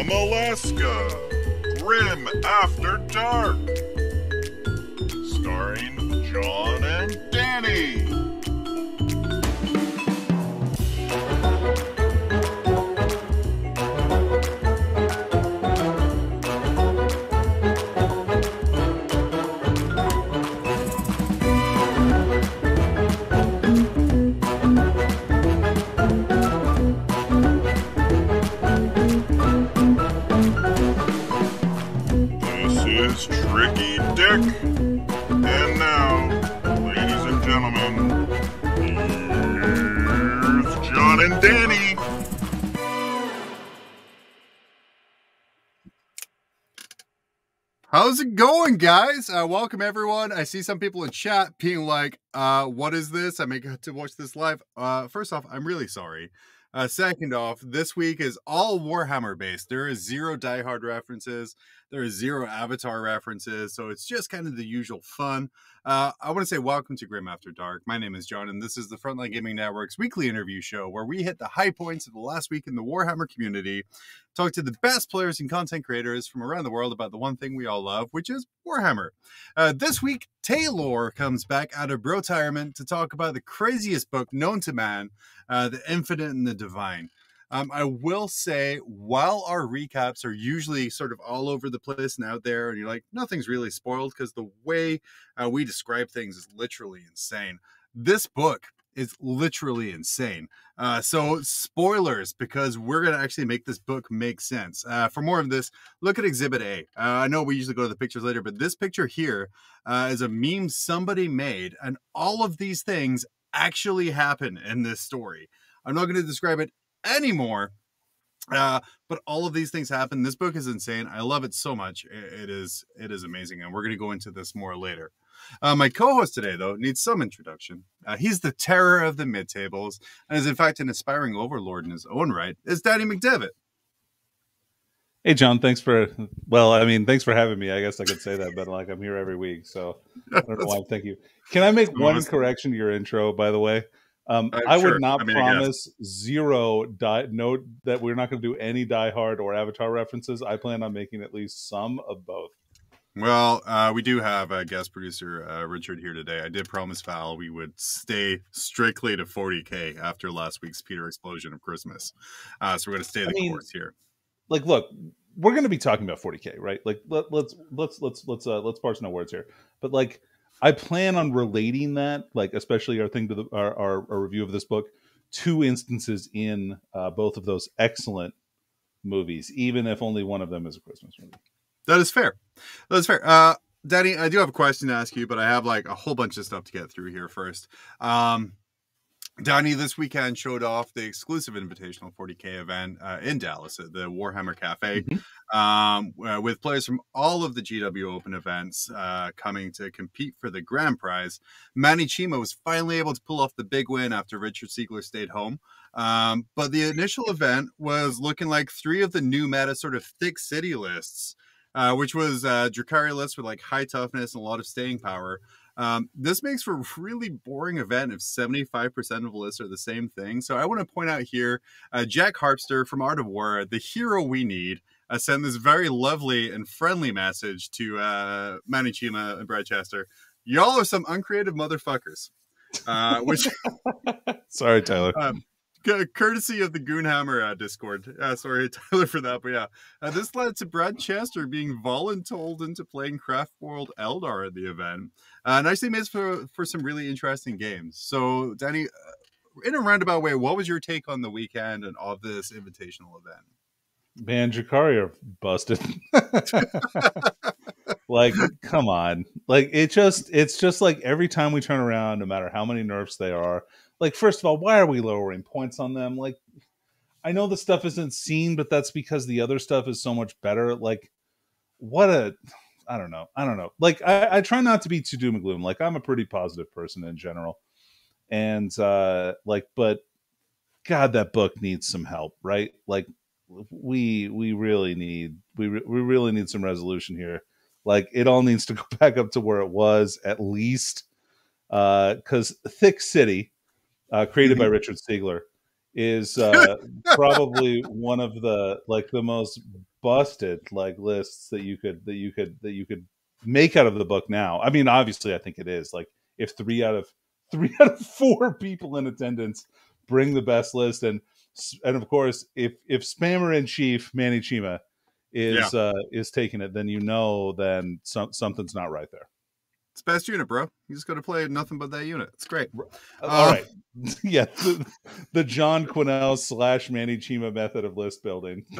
From Alaska, Grim After Dark. Starring John and Danny. Going, guys? Uh, welcome, everyone. I see some people in chat being like, uh, what is this? I may have to watch this live. Uh, first off, I'm really sorry. Uh, second off, this week is all Warhammer based. There is zero Die Hard references. There is zero Avatar references. So it's just kind of the usual fun. Uh, I want to say welcome to Grim After Dark. My name is John, and this is the Frontline Gaming Network's weekly interview show where we hit the high points of the last week in the Warhammer community, talk to the best players and content creators from around the world about the one thing we all love, which is Warhammer. Uh, this week, Taylor comes back out of retirement to talk about the craziest book known to man, uh, The Infinite and the Divine. Um, I will say, while our recaps are usually sort of all over the place and out there, and you're like, nothing's really spoiled because the way uh, we describe things is literally insane. This book is literally insane. Uh, so, spoilers, because we're going to actually make this book make sense. Uh, for more of this, look at Exhibit A. Uh, I know we usually go to the pictures later, but this picture here uh, is a meme somebody made, and all of these things actually happen in this story. I'm not going to describe it anymore. Uh, but all of these things happen. This book is insane. I love it so much. It, is it is amazing, and we're going to go into this more later. Uh, my co-host today, though, needs some introduction. Uh, he's the terror of the mid tables, and is in fact an aspiring overlord in his own right. Is Danny McDevitt? Hey, John. Thanks for well, I mean, thanks for having me. I guess I could say that, but like I'm here every week, so I don't know why. Thank you. Can I make one correction to your intro? By the way, um, Uh, I sure. would not I mean, promise zero die no that we're not going to do any Die Hard or Avatar references. I plan on making at least some of both. Well, uh, we do have a guest producer, uh, Richard, here today. I did promise Val we would stay strictly to 40k after last week's Peter explosion of Christmas. Uh, so we're going to stay the mean, course here. Like, look, we're going to be talking about 40k, right? Like, let, let's let's let's let's uh, let's parse no words here. But like, I plan on relating that, like, especially our thing to the our our, our review of this book, two instances in uh, both of those excellent movies, even if only one of them is a Christmas movie. That is fair. That is fair. Uh, Danny, I do have a question to ask you, but I have like a whole bunch of stuff to get through here first. Um, Danny this weekend showed off the exclusive invitational 40k event uh, in Dallas at the Warhammer Cafe, um, uh, with players from all of the GW Open events uh, coming to compete for the grand prize. Manny Chima was finally able to pull off the big win after Richard Siegler stayed home. Um, but the initial event was looking like three of the new meta sort of thick city lists uh, which was uh, Drukhari list with like high toughness and a lot of staying power. Um, this makes for a really boring event if 75% of lists are the same thing. So I want to point out here uh, Jack Harpster from Art of War, the hero we need, uh, sent this very lovely and friendly message to uh, Manny Chima and Brad Chester. Y'all are some uncreative motherfuckers. Uh, which Sorry, Tyler. um, courtesy of the Goonhammer uh, Discord. Uh, sorry, Tyler, for that, but yeah, uh, this led to Brad Chester being voluntold into playing Craftworld Eldar at the event. Uh, nicely made for for some really interesting games. So, Danny, uh, in a roundabout way, what was your take on the weekend and of this invitational event? Man, Drukhari are busted. like, come on. Like it just it's just like every time we turn around, no matter how many nerfs they are, like first of all, why are we lowering points on them? Like I know the stuff isn't seen, but that's because the other stuff is so much better. Like what a I don't know. I don't know. Like I, I try not to be too doom and gloom. Like I'm a pretty positive person in general. And uh like but God, that book needs some help, right? Like we we really need we re- we really need some resolution here. Like it all needs to go back up to where it was at least, uh because Thick City, uh, created by Richard Siegler, is uh, probably one of the like the most busted like lists that you could that you could that you could make out of the book now. I mean, obviously, I think it is like if three out of three out of four people in attendance bring the best list, and and of course, if if spammer in chief Manny Chima is uh is taking it, then you know then some, something's not right there. It's best unit, bro. You just got to play nothing but that unit. It's great. Uh, all right, yeah, the, the John Quinnell slash Manny Chima method of list building.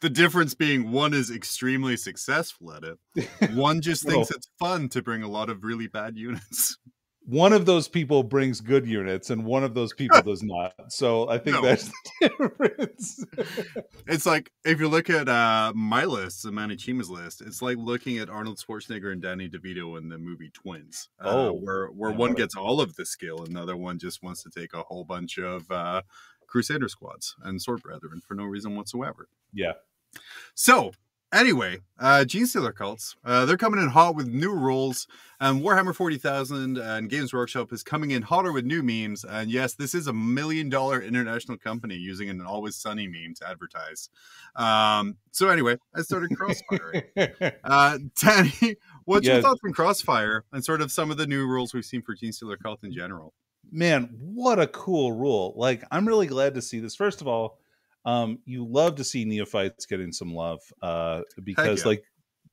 the difference being one is extremely successful at it. One just thinks it's fun to bring a lot of really bad units. One of those people brings good units, and one of those people does not. So I think No. that's the difference. It's like if you look at uh, my list, the Manny Chima's list, it's like looking at Arnold Schwarzenegger and Danny DeVito in the movie Twins. uh, Oh, where where one gets all of the skill, and the other one just wants to take a whole bunch of uh, Crusader squads and Sword Brethren for no reason whatsoever. yeah, So, anyway, uh, Genestealer cults, uh, they're coming in hot with new rules, and Warhammer 40,000 and Games Workshop is coming in hotter with new memes. And yes, this is a million dollar international company using an Always Sunny meme to advertise. Um, so, anyway, I started crossfiring. uh, Danny, what's Yeah. your thoughts on Crossfire and sort of some of the new rules we've seen for Genestealer cult in general? man, what a cool rule! Like, I'm really glad to see this. First of all, um, you love to see neophytes getting some love, uh, because yeah. like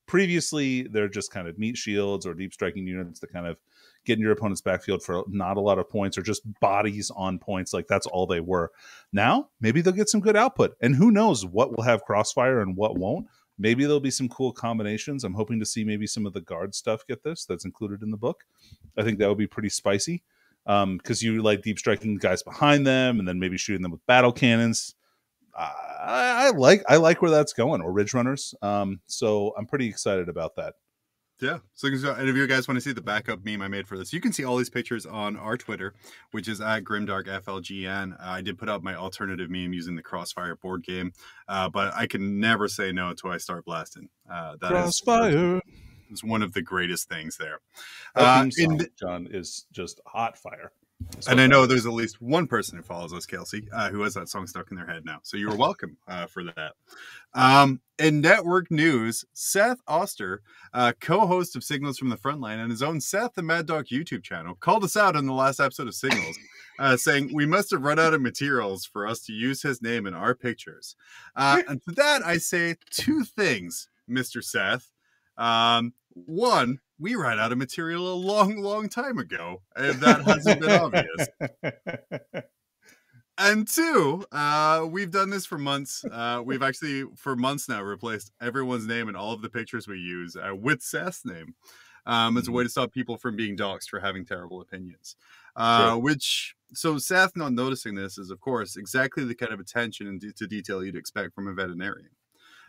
previously they're just kind of meat shields or deep striking units that kind of get in your opponent's backfield for not a lot of points or just bodies on points. Like that's all they were. Now maybe they'll get some good output, and who knows what will have crossfire and what won't. Maybe there'll be some cool combinations. I'm hoping to see maybe some of the guard stuff get this that's included in the book. I think that would be pretty spicy um because you like deep striking guys behind them and then maybe shooting them with battle cannons I, I like i like where that's going or ridge runners um so i'm pretty excited about that Yeah. So, and if you guys want to see the backup meme I made for this, you can see all these pictures on our Twitter, which is at GrimdarkFLGN. I did put up my alternative meme using the Crossfire board game, uh, but I can never say no until I start blasting. Uh, that is- crossfire is one of the greatest things there. Uh, song, john is just hot fire That's and I know there's at least one person who follows us, Kelsey, uh, who has that song stuck in their head now. So you're welcome uh, for that. Um, in network news, Seth Oster, uh, co-host of Signals from the Frontline and his own Seth the Mad Dog YouTube channel, called us out in the last episode of Signals, uh, saying we must have run out of materials for us to use his name in our pictures. Uh, and to that, I say two things, Mr. Seth. Um, one, we ran out of material a long, long time ago, and that hasn't been obvious. And two, uh, we've done this for months. Uh, we've actually, for months now, replaced everyone's name in all of the pictures we use uh, with Seth's name um, as a way to stop people from being doxxed for having terrible opinions. Uh, Sure. Which, so Seth not noticing this is, of course, exactly the kind of attention to detail you'd expect from a veterinarian.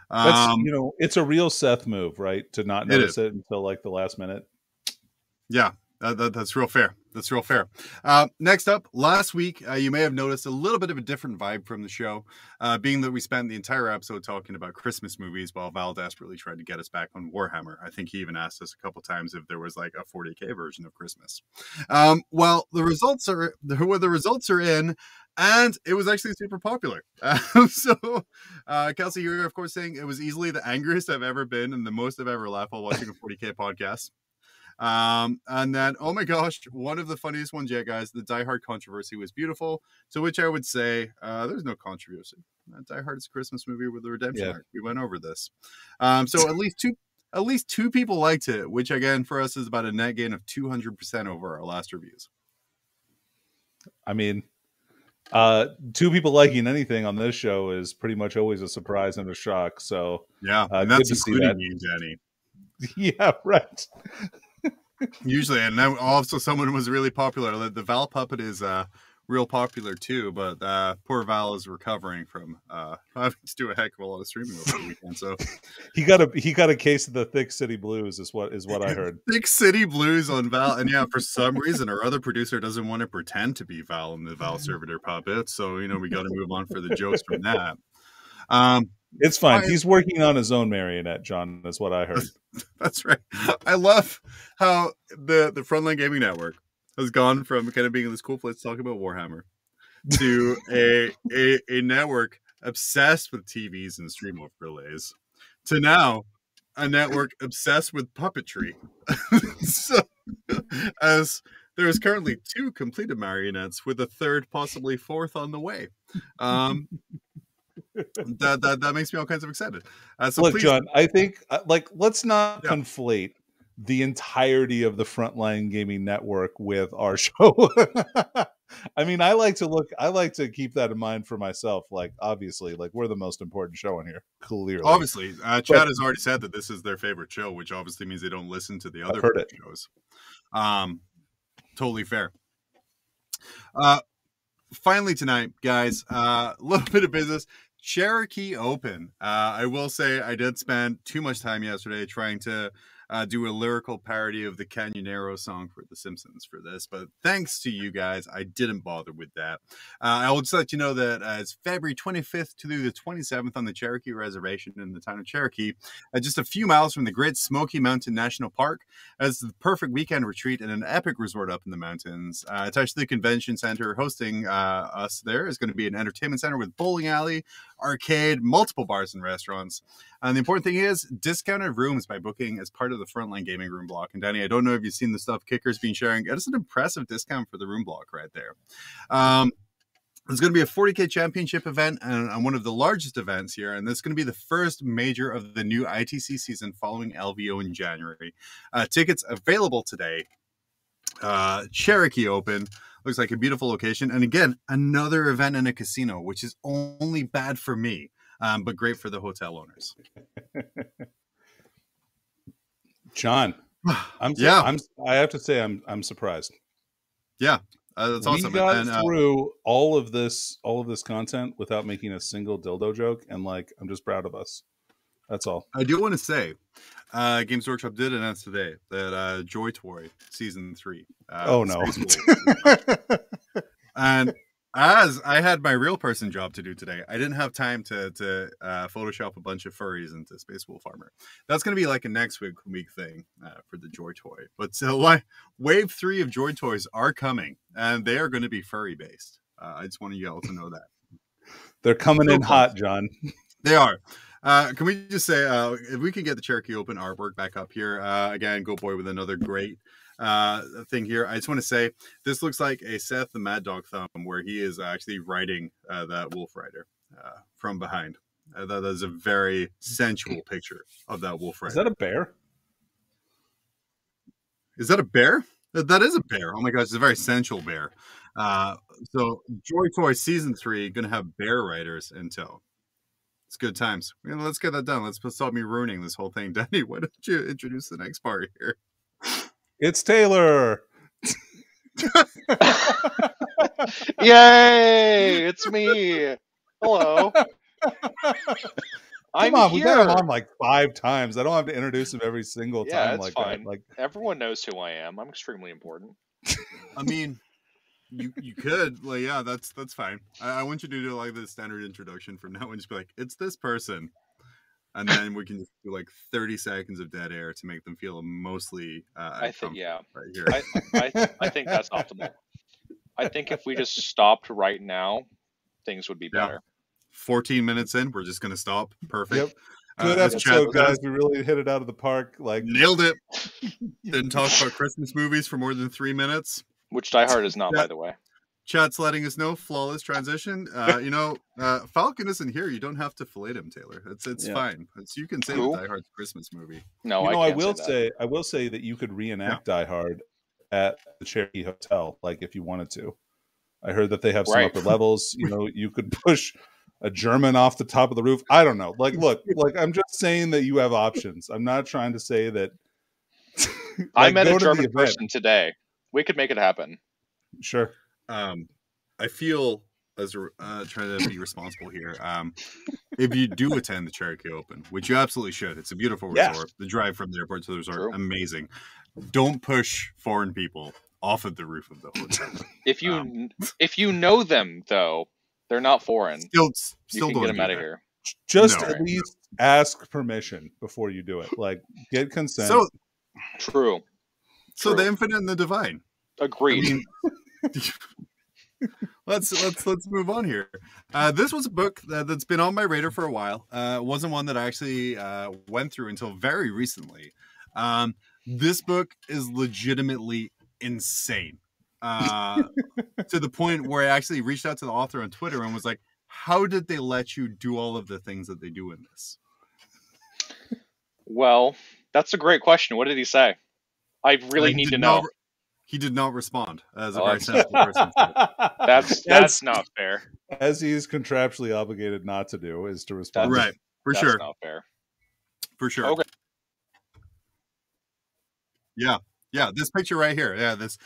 That's Um, you know, it's a real Seth move, right? To not notice it, until like the last minute. Yeah, uh, that, that's real fair. That's real fair. Uh, next up, last week, uh, you may have noticed a little bit of a different vibe from the show, uh, being that we spent the entire episode talking about Christmas movies while Val desperately tried to get us back on Warhammer. I think he even asked us a couple times if there was like a 40k version of Christmas. Um, well, the results are the, well, the results are in. And it was actually super popular. Um, so, uh, Kelsey, you're of course saying it was easily the angriest I've ever been and the most I've ever laughed while watching a 40k podcast. Um, and then, oh my gosh, one of the funniest ones yet, guys. The Die Hard controversy was beautiful. To which I would say, uh, there's no controversy. Uh, Die Hard is a Christmas movie with a redemption Yeah. arc. We went over this. Um, so at least two, at least two people liked it, which again for us is about a net gain of 200% over our last reviews. I mean, uh, two people liking anything on this show is pretty much always a surprise and a shock. So Yeah, Uh, that's including that. you, Danny. yeah, right. Usually, and then also someone was really popular. The, the Val puppet is uh real popular too, but uh poor Val is recovering from uh having to do a heck of a lot of streaming over the weekend. So He got a he got a case of the thick city blues is what is what I heard. thick City Blues on Val, and yeah, for some reason our other producer doesn't want to pretend to be Val in the Val servitor puppet, so you know we got to move on for the jokes from that. Um, It's fine. I- He's working on his own marionette, John. Is what I heard. That's right. I love how the the Frontline Gaming Network has gone from kind of being in this cool place to talk about Warhammer to a a, a network obsessed with TVs and stream overlays to now a network obsessed with puppetry. so, as there is currently two completed marionettes with a third, possibly fourth, on the way. Um, that, that that makes me all kinds of excited. Uh, so Look, please, John, I think uh, like let's not Yeah. conflate the entirety of the Frontline Gaming Network with our show. I mean, I like to look. I like to keep that in mind for myself. Like, obviously, like we're the most important show on here. Clearly, obviously, uh, Chad has already said that this is their favorite show, which obviously means they don't listen to the other shows. Um, totally fair. Uh, finally tonight, guys, a little bit of business. Cherokee Open. Uh, I will say I did spend too much time yesterday trying to uh, do a lyrical parody of the Canyonero song for The Simpsons for this, but thanks to you guys, I didn't bother with that. Uh, I will just let you know that uh, it's February 25th to the 27th on the Cherokee Reservation in the town of Cherokee, uh, just a few miles from the Great Smoky Mountain National Park. As the perfect weekend retreat and an epic resort up in the mountains. Uh, attached to the convention center hosting uh, us there is going to be an entertainment center with bowling alley, arcade, multiple bars and restaurants. And the important thing is discounted rooms by booking as part of the Frontline Gaming Room block. And Danny, I don't know if you've seen the stuff Kicker's been sharing. It is an impressive discount for the room block right there. Um, there's going to be a 40k championship event and, and one of the largest events here, and is going to be the first major of the new ITC season following LVO in January. Uh, tickets available today. Uh, Cherokee Open looks like a beautiful location, and again, another event in a casino, which is only bad for me, um, but great for the hotel owners. John, I'm Yeah. I'm. I have to say, I'm. I'm surprised. Uh, that's awesome. We got And, uh, through all of this, all of this content without making a single dildo joke, and like, I'm just proud of us. That's all. I do want to say, uh, Games Workshop did announce today that uh, Joy Toy season three. Uh, oh no. And as I had my real person job to do today, I didn't have time to to uh, Photoshop a bunch of furries into Space Wolf armor. That's going to be like a next week week thing uh, for the Joy Toy. But so like wave three of Joy Toys are coming, and they are going to be furry based. Uh, I just want you all to know that They're coming So in hot, John. they are. Uh, can we just say uh, if we can get the Cherokee Open artwork back up here uh, again? Go boy with another great uh, thing here. I just want to say this looks like a Seth the Mad Dog thumb where he is actually riding uh, that Wolf Rider uh, from behind. Uh, that is a very sensual picture of that Wolf Rider. Is that a bear? Is that a bear? That, that is a bear. Oh my gosh, it's a very sensual bear. Uh, so Joy Toy season three gonna have bear riders in tow. It's good times. Yeah, let's get that done. Let's stop me ruining this whole thing, Danny. Why don't you introduce the next part here? It's Taylor. Yay! It's me. Hello. I'm Come on, we got him here. on like five times. I don't have to introduce him every single Yeah, time like fine. that. Like Everyone knows who I am. I'm extremely important. I mean, you you could like yeah, that's that's fine. I, I want you to do like the standard introduction from now on. Just be like, it's this person, and then we can just do like thirty seconds of dead air to make them feel mostly. Uh, I think yeah. right here. I, I I think that's optimal. I think if we just stopped right now, things would be Yeah. better. 14 minutes in, we're just gonna stop. Perfect. Yep. Uh, good as episode, Chad guys. We really hit it out of the park. Like Nailed it. Didn't talk about Christmas movies for more than three minutes. Which Die Hard is not, Yeah. by the way. Chat's letting us know flawless transition. Uh, you know, uh, Falcon isn't here. You don't have to fillet him, Taylor. It's it's Yeah. fine. It's, you can say Cool. Die Hard's Christmas movie. No, you know, I I, can't will say, that. say, I will say that you could reenact Die Hard at the Cherokee Hotel, like if you wanted to. I heard that they have some Right. upper levels. You know, you could push a German off the top of the roof. I don't know. Like, look, like I'm just saying that you have options. I'm not trying to say that. I like, met go a to the German event. person today. We could make it happen. Sure. Um, I feel as a- uh, trying to be responsible here. Um, if you do attend the Cherokee Open, which you absolutely should, it's a beautiful Yeah. resort. The drive from the airport to the resort, True. amazing. Don't push foreign people off of the roof of the hotel. If you Um. if you know them though, they're not foreign. Still, You still can don't get them out of here. Just No. at least ask permission before you do it. Like, get consent. So, True. so the infinite and the divine. I Agreed. mean, let's let's let's move on here. Uh, this was a book that, that's been on my radar for a while. Uh, it wasn't one that I actually uh, went through until very recently. Um, this book is legitimately insane uh, to the point where I actually reached out to the author on Twitter and was like, "How did they let you do all of the things that they do in this?" Well, that's a great question. What did he say? I really He need to know. re- he did not respond as a Oh, very sensible person. That's that's not fair. as he's contractually obligated not to do is to respond. right, for that's sure, not fair. for sure. Okay. Yeah, yeah. This picture right here. Yeah, this.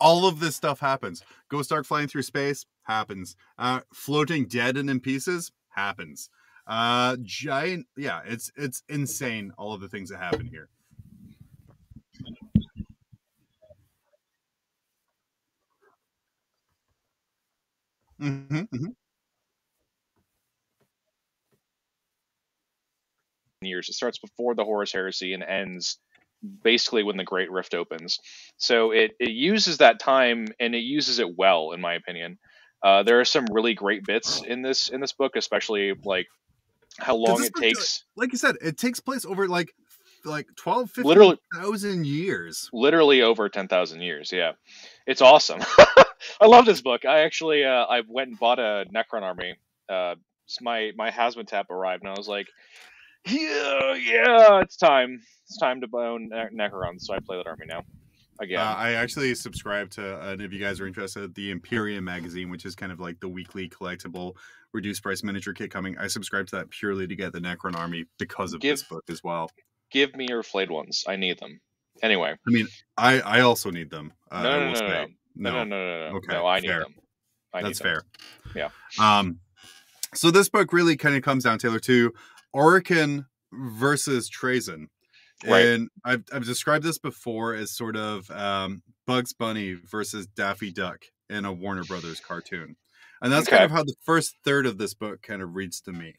All of this stuff happens. Ghost Ark flying through space happens. Uh, floating dead and in pieces happens. Uh, giant. Yeah, it's it's insane. All of the things that happen here. Hmm hmm years. It starts before the Horus Heresy and ends basically when the Great Rift opens. So it, it uses that time and it uses it well, in my opinion. Uh, there are some really great bits in this in this book, especially like how long it takes. Like you said, it takes place over like like 12, Literally- 15,000 years. Literally over ten thousand years. Yeah, it's awesome. I love this book. I actually uh, I went and bought a Necron army. Uh, my my Hasman tap arrived, and I was like, yeah, yeah, it's time. It's time to own Ne- Necrons. So I play that army now. Again. Uh, I actually subscribe to, uh, and if you guys are interested, the Imperium magazine, which is kind of like the weekly collectible reduced price miniature kit coming. I subscribe to that purely to get the Necron army because of Give- this book as well. Give me your flayed ones. I need them. Anyway, I mean, I I also need them. Uh, no, no, no, no, no, no, no, no, no, Okay, no. I need fair. them. I That's them. fair. Yeah. Um, so this book really kind of comes down, Taylor, to Orikan versus Trazyn. Right. And I've, I've described this before as sort of um, Bugs Bunny versus Daffy Duck in a Warner Brothers cartoon. And that's kind of how the first third of this book kind of reads to me.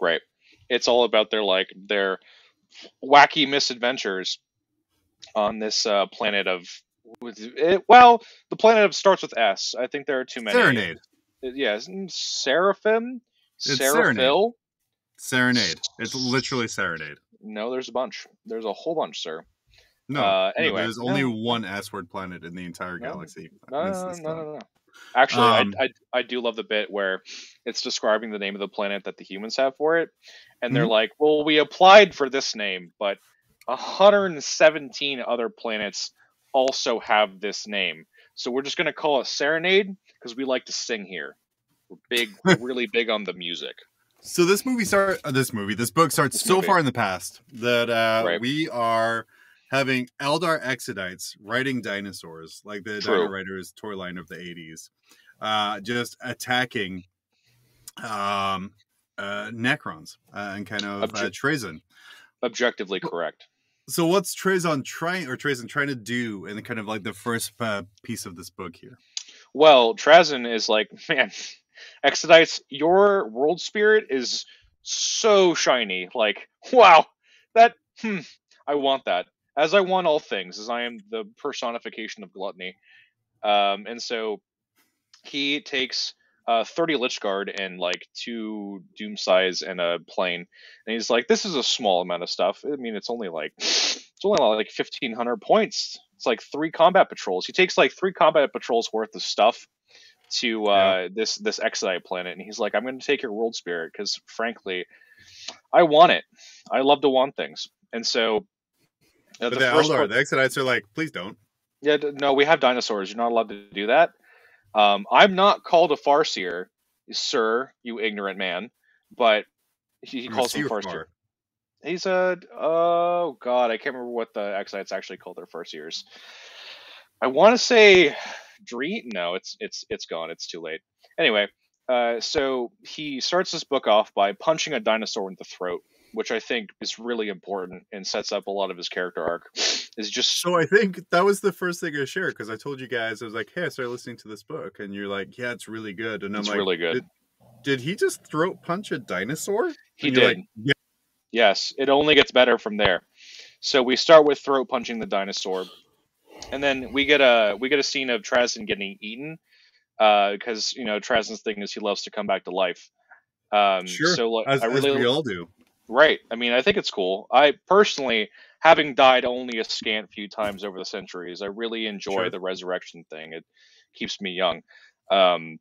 Right. It's all about their like their wacky misadventures on this uh, planet of. with- It, well, the planet of starts with S. I think there are too many. Serenade. Uh, Yeah, isn't Seraphim. It's Seraphil. Serenade. It's literally Serenade. No, there's a bunch. There's a whole bunch, sir. No, Uh, no, anyway, there's only no. one S word planet in the entire galaxy. No, no, no, no, no. Actually, Um, I, I I do love the bit where it's describing the name of the planet that the humans have for it, and they're Mhm. like, "Well, we applied for this name, but 117 other planets also have this name, so we're just gonna call it Serenade because we like to sing here. We're big, we're really big on the music. So this movie start uh, this movie this book starts This so movie. far in the past that uh, Right. we are having Eldar Exodites writing dinosaurs like the True. Dino Riders toy line of the 80s, uh, just attacking um, uh, Necrons uh, and kind of uh, Obje- Trazyn. Objectively correct. So what's Trazyn trying or Trazyn trying to do in kind of like the first uh, piece of this book here? Well, Trazyn is like, man, Exodites, your world spirit is so shiny. Like, wow, that, hmm, I want that. As I want all things, as I am the personification of gluttony. Um, and so he takes uh, 30 Lychguard and like two Doom Scythes and a plane. And he's like, this is a small amount of stuff. I mean, it's only like, it's only like 1500 points. It's like three combat patrols. He takes like three combat patrols worth of stuff to uh, this this Exodite planet, and he's like, "I'm going to take your world spirit because, frankly, I want it. I love to want things." And so, But the first the Exodites are like, please don't. yeah, no, we have dinosaurs. You're not allowed to do that. Um, I'm not called a Farseer, sir, you ignorant man. But he, he calls him Seer Farseer. Far. He's a oh god, I can't remember what the Exodites actually called their Farseers. I want to say Dreet. No, it's it's it's gone. It's too late. Anyway, uh, so he starts this book off by punching a dinosaur in the throat, which I think is really important and sets up a lot of his character arc. Is just So I think that was the first thing I shared because I told you guys I was like, "Hey, I started listening to this book," and you're like, "Yeah, it's really good." And I'm it's like, really good. Did, did he just throat punch a dinosaur? he And you're did. Like, yeah. Yes, it only gets better from there. So we start with throat punching the dinosaur, and then we get a we get a scene of Trazyn getting eaten because you know Trazyn's thing is he loves to come back to life. Um, Sure, So like, as, I really we all do. Right. I mean, I think it's cool. I personally, having died only a scant few times over the centuries, I really enjoy Sure. the resurrection thing. It keeps me young. Um,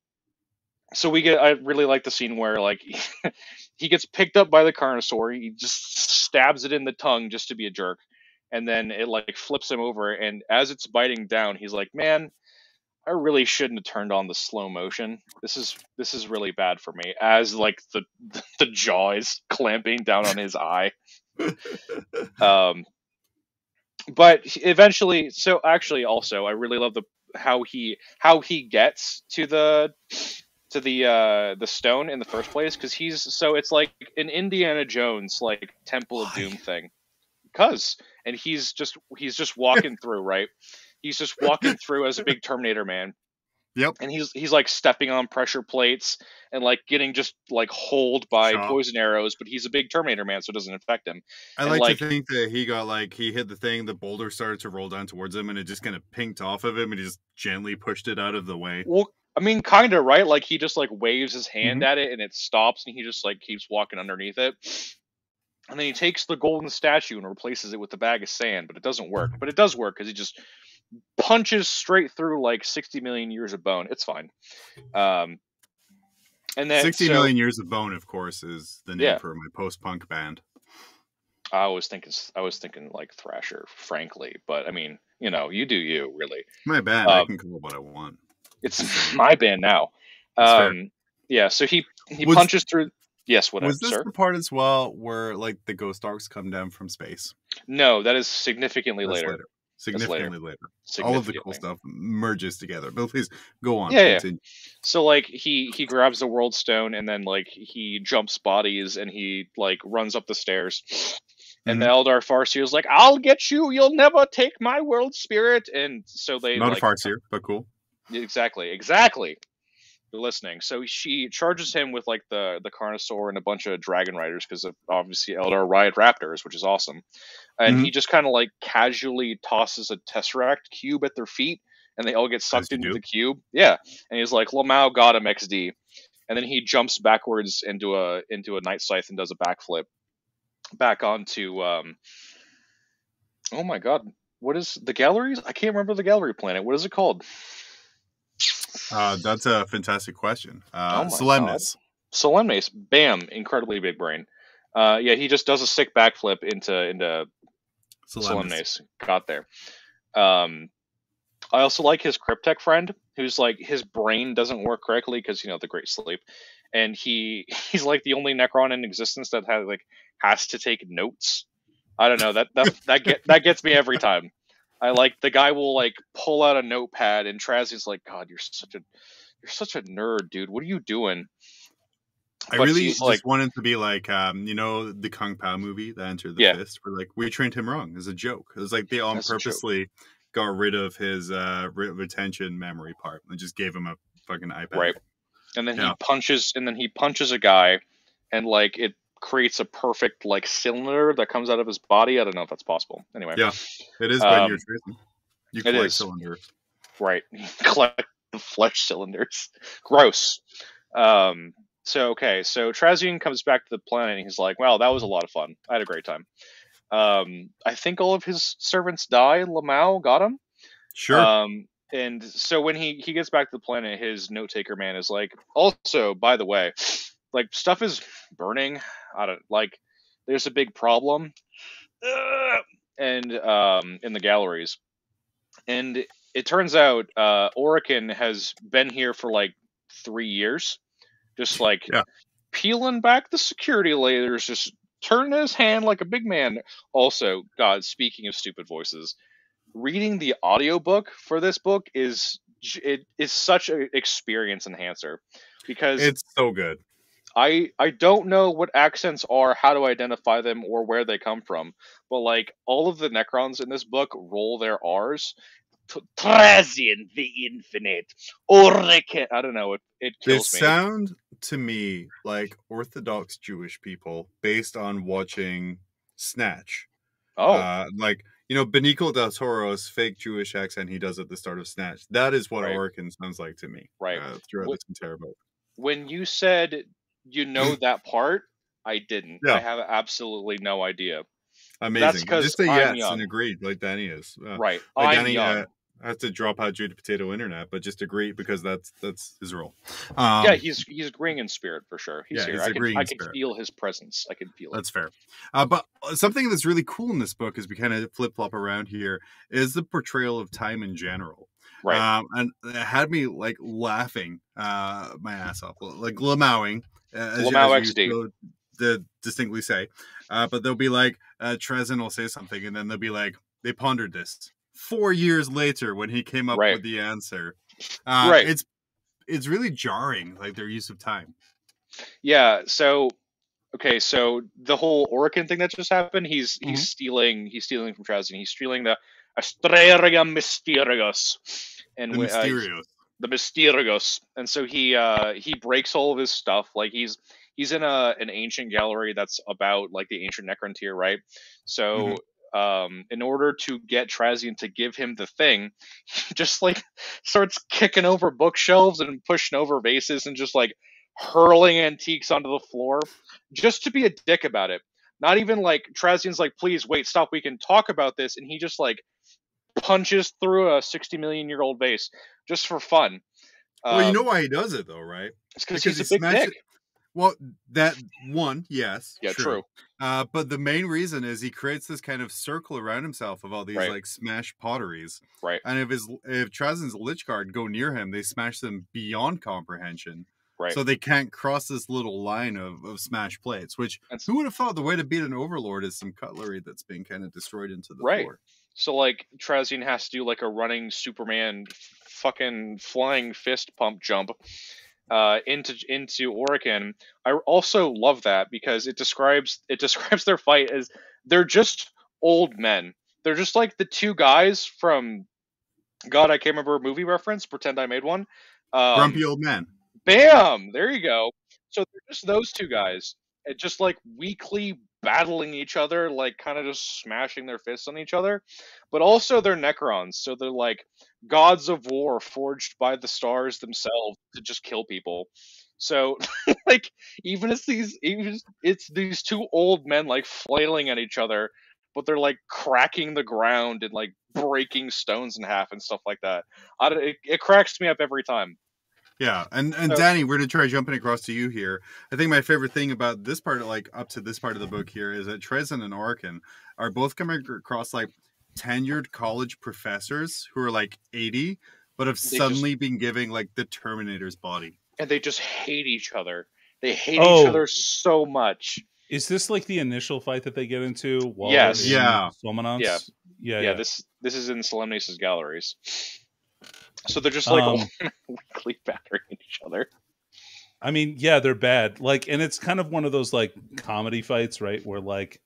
so we get. I really like the scene where like he gets picked up by the Carnosaur. He just stabs it in the tongue just to be a jerk, and then it like flips him over. And as it's biting down, he's like, "Man, I really shouldn't have turned on the slow motion. This is this is really bad for me." As like the the jaw is clamping down on his eye. Um, but eventually, so actually, also, I really love the how he how he gets to the to the uh the stone in the first place because he's so it's like an Indiana Jones like Temple of Doom thing because and he's just he's just walking through right he's just walking through as a big Terminator man Yep. and he's he's like stepping on pressure plates and like getting just like holed by Shot. poison arrows but he's a big Terminator man so it doesn't affect him I And, like, like- to think that he got like he hit the thing, the boulder started to roll down towards him, and it just kind of pinked off of him, and he just gently pushed it out of the way. Well, I mean, kind of right. Like he just like waves his hand mm-hmm. at it, and it stops, and he just like keeps walking underneath it. And then he takes the golden statue and replaces it with a bag of sand, but it doesn't work. Mm-hmm. But it does work because he just punches straight through like sixty million years of bone. It's fine. Um, and then Sixty so- million years of bone, of course, is the name Yeah. for my post-punk band. I was thinking, I was thinking like Thrasher, frankly. But I mean, you know, you do you, really. My band, I Um, can call what I want. It's my band now. Um, yeah. So he he Was- punches through. Yes, whatever, Was this sir. the part as well where like the ghost arcs come down from space? No, that is significantly That's later. Significantly later. All Significantly. of the cool stuff merges together. But please go on. Yeah, yeah. So like he he grabs the world stone and then like he jumps bodies and he like runs up the stairs. And the Mm-hmm. Eldar Farseer is like, "I'll get you. You'll never take my world spirit." And so they Not like, a farce here, but cool. Exactly, exactly. Listening. So she charges him with like the the Carnosaur and a bunch of Dragon Riders because obviously Eldar ride Raptors, which is awesome. And Mm-hmm. he just kind of like casually tosses a Tesseract cube at their feet, and they all get sucked into do. the cube. Yeah, and he's like, "Lamau got him XD," and then he jumps backwards into a into a Night Scythe and does a backflip back onto. um Oh my god, what is the galleries? I can't remember the gallery planet. What is it called? Uh, that's a fantastic question. Uh, Oh my Solemnace. Solemnace, bam, incredibly big brain. Uh, yeah, he just does a sick backflip into into Solemnace. Solemnace. Got there. Um, I also like his Cryptek friend, who's like his brain doesn't work correctly because you know the Great Sleep, and he he's like the only Necron in existence that has like has to take notes. I don't know that that that get that gets me every time. I like the guy will like pull out a notepad and Trazi's like, God, you're such a you're such a nerd, dude. What are you doing? I But really just like- wanted to be like, um, you know, the Kung Pow movie, The Enter the Yeah. Fist, where like we trained him wrong as a joke. It was like they on As a joke. purposely got rid of his uh, re- retention memory part and just gave him a fucking iPad. Right. and then Yeah. he punches and then he punches a guy and like it creates a perfect like cylinder that comes out of his body. I don't know if that's possible. Anyway. Yeah. It is Um. You collect cylinders. right. Collect the flesh cylinders. Gross. Um so okay. So Trazyn comes back to the planet and he's like wow that was a lot of fun. I had a great time. Um i think all of his servants die. Lamau got him. Sure. Um, and so when he he gets back to the planet, his note taker man is like, also, by the way, like stuff is burning. I don't like. There's a big problem, Ugh. and um, in the galleries, and it turns out uh, Orikan has been here for like three years, just like Yeah. peeling back the security layers, just turning his hand like a big man. Also, God, speaking of stupid voices, reading the audiobook for this book is it is such an experience enhancer because it's so good. I I don't know what accents are, how to identify them, or where they come from. But like all of the Necrons in this book roll their R's. T- Trazyn the Infinite, Orikan. I don't know. It it They me. sound to me like Orthodox Jewish people based on watching Snatch. oh, Uh, like you know, Benicio del Toro's fake Jewish accent he does at the start of Snatch. That is what Right. Sounds like to me. Right. Uh, throughout What- this entire book. When you said you know that part, I didn't. Yeah. I have absolutely no idea. Amazing. Just say yes and agreed, like Danny is. Uh, right. like I'm Danny uh, has to drop out due to potato internet, but just agree because that's that's his role. Um, yeah, he's he's agreeing in spirit for sure. He's yeah, here. he's I can, I can feel his presence. I can feel it. That's fair. Uh, but something that's really cool in this book, as we kind of flip flop around here, is the portrayal of time in general. Right. Um, and it had me like laughing uh, my ass off, like lamowing. Uh, Lamau XD. so di- distinctly say. Uh, but they'll be like, uh, Trazyn will say something, and then they'll be like, they pondered this four years later when he came up Right. with the answer. Uh, Right. It's it's really jarring, like their use of time. Yeah. So, okay. So the whole Orikan thing that just happened, he's Mm-hmm. he's stealing he's stealing from Trazyn. He's stealing the Astraria Mysterios, and The wi- uh, Mysterios. The Mysterios. And so he uh he breaks all of his stuff. Like he's he's in a an ancient gallery that's about like the ancient Necrontyr, right? So. Um, in order to get Trazyn to give him the thing, he just like starts kicking over bookshelves and pushing over vases and just like hurling antiques onto the floor just to be a dick about it. Not even like Trazyn's like, please wait, stop, we can talk about this, and he just like punches through a sixty million year old vase just for fun. well, you Um, know why he does it, though, right? it's because he's he a big dick. Well, that one, yes, Yeah, true. Uh, but the main reason is he creates this kind of circle around himself of all these Right. like smashed potteries, Right. and if his if Trazyn's Lich Guard go near him, they smash them beyond comprehension, Right. so they can't cross this little line of of smashed plates. Which That's- who would have thought the way to beat an overlord is some cutlery that's being kind of destroyed into the Right. floor. So like Trazyn has to do like a running Superman fucking flying fist pump jump uh, into into Orikan. I also love that because it describes it describes their fight as they're just old men. They're just like the two guys from God, I can't remember a movie reference. Pretend I made one. Um, Grumpy old man. Bam! There you go. So they're just those two guys, and just like weekly battling each other, like kind of just smashing their fists on each other. But also they're Necrons, so they're like gods of war forged by the stars themselves to just kill people. So like even it's these even it's these two old men like flailing at each other, but they're like cracking the ground and like breaking stones in half and stuff like that. I, it, it cracks me up every time. Yeah, and and So- Danny, we're gonna try jumping across to you here. I think my favorite thing about this part, like up to this part of the book here, is that Trazyn and Orikan are both coming across like tenured college professors who are like eighty, but have just- suddenly been giving like the Terminator's body. and they just hate each other. They hate Oh. each other so much. Is this like the initial fight that they get into? While Yes. they're in Yeah. Solemnace? Yeah. Yeah. Yeah, this this is in Solemnace's galleries. So they're just like Um, weekly battering each other. I mean, yeah, they're bad. Like, and it's kind of one of those like comedy fights, right? Where like,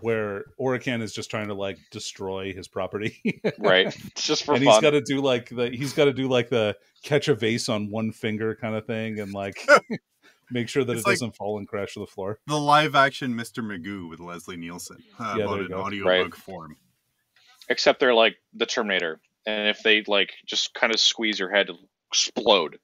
where Orikan is just trying to like destroy his property, Right. It's just for and He's got to do like the he's got to do like the catch a vase on one finger kind of thing, and like make sure that It's it like- doesn't fall and crash to the floor. The live action Mr. Magoo with Leslie Nielsen uh, Yeah, about there you an audiobook Right. form. Except they're like the Terminator. And if they like just kind of squeeze your head, explode.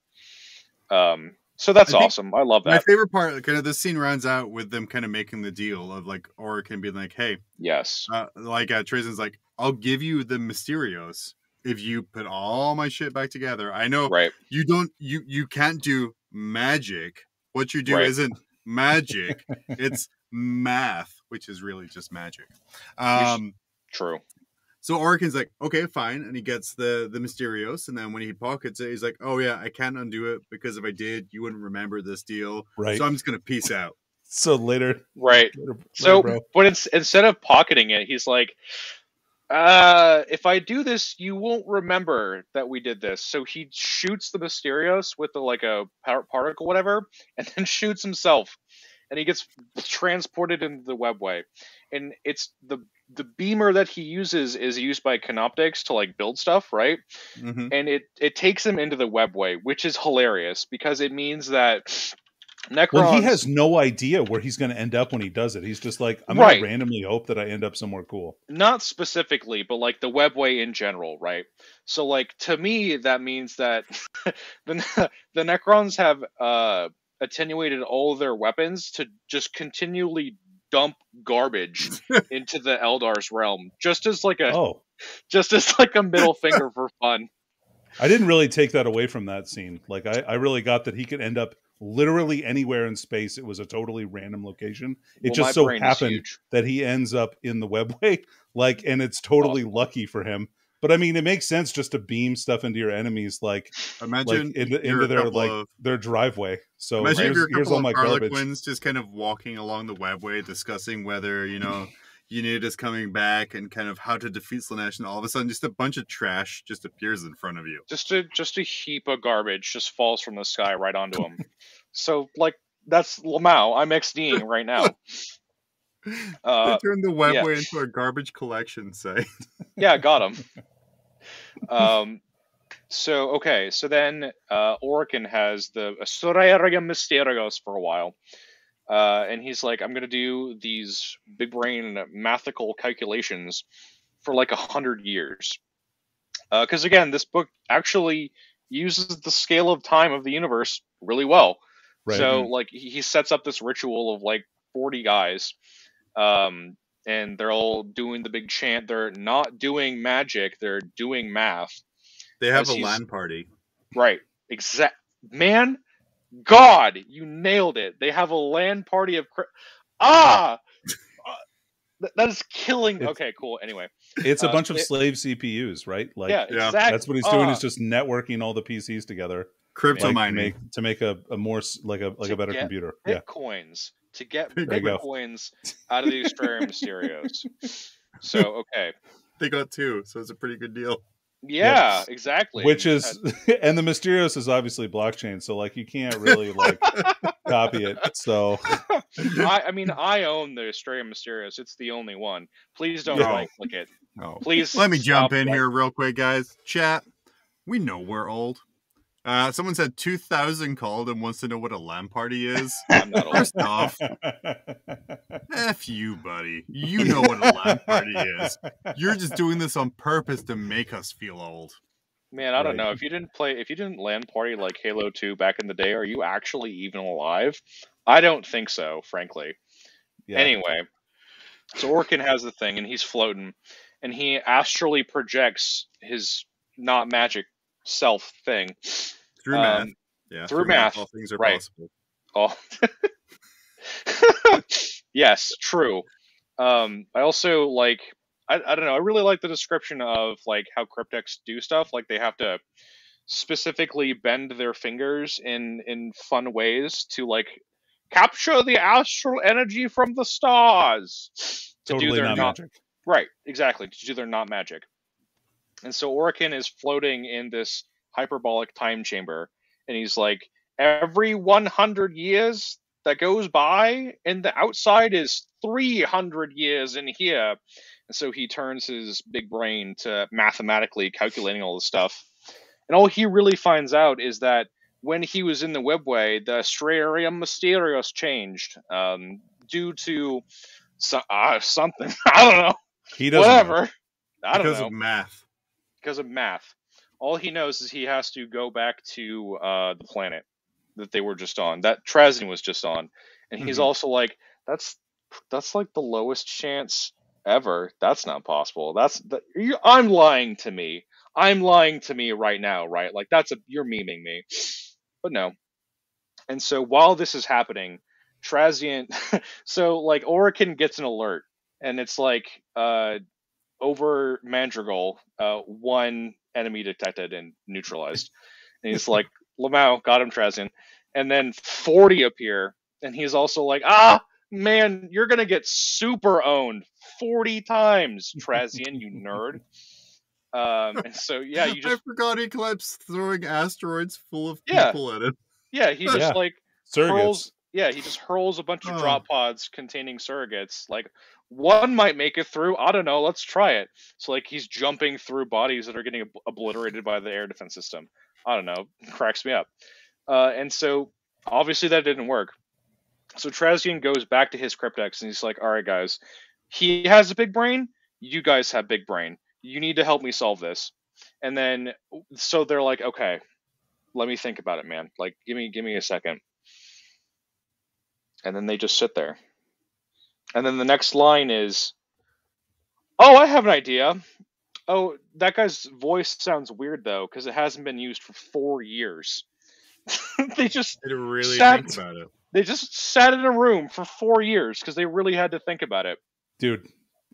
Um so that's I awesome. I love that. My favorite part, kind of this scene rounds out with them kind of making the deal of like or can be like, "Hey, Yes. uh, like uh, Trazyn's like, I'll give you the Mysterios if you put all my shit back together. I know Right. you don't, you you can't do magic. What you do Right. isn't magic; it's math, which is really just magic. Um, True. So Orikan's like, okay, fine, and he gets the the Mysterios, and then when he pockets it, he's like, oh yeah, I can't undo it because if I did, you wouldn't remember this deal. Right. So I'm just gonna peace out. So later, Right. later, So, later, but it's, instead of pocketing it, he's like, uh, if I do this, you won't remember that we did this. So he shoots the Mysterios with the like a power particle, whatever, and then shoots himself, and he gets transported into the webway. And it's the the beamer that he uses is used by Canopteks to like build stuff, right? Mhm. and it it takes him into the webway, which is hilarious because it means that Necrons. Well, he has no idea where he's going to end up when he does it. He's just like, I'm Right. going to randomly hope that I end up somewhere cool. not specifically, but like the webway in general, right? So like to me, that means that the the Necrons have uh, attenuated all of their weapons to just continually dump garbage into the Eldar's realm, just as like a Oh, just as like a middle finger for fun. I didn't really take that away from that scene. Like, I, I really got that he could end up literally anywhere in space. It was a totally random location. It Well, just so happened that he ends up in the webway. Like, and it's totally lucky for him. But I mean, it makes sense just to beam stuff into your enemies, like, Imagine like into, you're into their like of- their driveway. So Imagine if here's, you're a here's couple all my of garbage. Harlequins just kind of walking along the webway, discussing whether you know Unit is coming back and kind of how to defeat Slaanesh, and all of a sudden, just a bunch of trash just appears in front of you. Just a just a heap of garbage just falls from the sky right onto him. so like that's Lamau. I'm XDing right now. Uh, they turned the webway into a garbage collection site. yeah, got him. Um, so okay, so then uh, Orikan has the Asterium Mysterios for a while, uh, and he's like, I'm gonna do these big brain mathical calculations for like a hundred years, Uh because again, this book actually uses the scale of time of the universe really well. Right. So like he he sets up this ritual of like 40 guys. Um and they're all doing the big chant. They're not doing magic, they're doing math. They have a he's- LAN party. Right. Exact man, God, you nailed it. They have a land party of cri- Ah! Uh, that is killing. It's- okay, cool. Anyway, it's a uh, bunch of it- slave CPUs, right? Like, yeah, yeah, exactly. that's what he's doing. Ah, Is just networking all the PCs together, Crypto like, to mining. make to make a, a more like a like To a better get computer. Yeah. Bitcoins to get There you go. out of the Australian Mysterios. So okay, They got two, so it's a pretty good deal. yeah, exactly. Which is, and the Mysterios is obviously blockchain, so like you can't really like copy it. So I, I mean, I own the Asterium Mysterios. It's the only one. Please don't No. right click it. Oh. Please. Let me jump in right- here real quick, guys. Chat. We know we're old. Uh, someone said 2000 called and wants to know what a LAN party is. I'm not old. First off, F you, buddy. You know what a LAN party is. You're just doing this on purpose to make us feel old. Man, I don't Right. know. If you didn't play, if you didn't land party like Halo 2 back in the day, are you actually even alive? I don't think so, frankly. yeah. Anyway, so Orikan has the thing, and he's floating, and he astrally projects his not magic self thing. Through Um, math. Yeah. through math, all things are right. possible. Oh, yes, true. Um, I also like. I, I don't know. I really like the description of like how crypteks do stuff. Like they have to specifically bend their fingers in in fun ways to like capture the astral energy from the stars to totally do their not, not magic. Right, exactly. To do their not magic. And so Orikan is floating in this hyperbolic time chamber, and he's like, every 100 years that goes by, and the outside is 300 years in here. And so he turns his big brain to mathematically calculating all this stuff. And all he really finds out is that when he was in the webway, the Asterium Mysterios changed um, due to so, uh, something. I don't know He doesn't. know. whatever. I don't because know of math. Because of math. All he knows is he has to go back to uh, the planet that they were just on, that Trazyn was just on, and he's Mhm. also like, "That's that's like the lowest chance ever. That's not possible. That's that, you, I'm lying to me. I'm lying to me right now, right? Like that's a you're memeing me, but no. And so while this is happening, Trazyn, so like Orikan gets an alert, and it's like uh over Mandrigal, uh, one enemy detected and neutralized. And he's like, Lamau, got him, Trazyn. And then 40 appear. And he's also like, ah, man, you're going to get super owned 40 times, Trazyn, you nerd. Um, and so, yeah, you just. I just, forgot Eclipse throwing asteroids full of Yeah. people at it. yeah, he just Yeah. like Surrogates. hurls, yeah, he just hurls a bunch of Oh. drop pods containing surrogates. Like one might make it through. I don't know. Let's try it. So like he's jumping through bodies that are getting ob- obliterated by the air defense system. I don't know. Cracks me up. Uh, and so obviously that didn't work. So Trazyn goes back to his crypteks and he's like, "All right, guys, he has a big brain. You guys have big brain. You need to help me solve this." And then so they're like, "Okay, let me think about it, man. Like, give me give me a second. And then they just sit there. And then the next line is, "Oh, I have an idea. Oh, that guy's voice sounds weird though because it hasn't been used for four years." they just didn't really Sat- think about it. they just sat in a room for four years because they really had to think about it. dude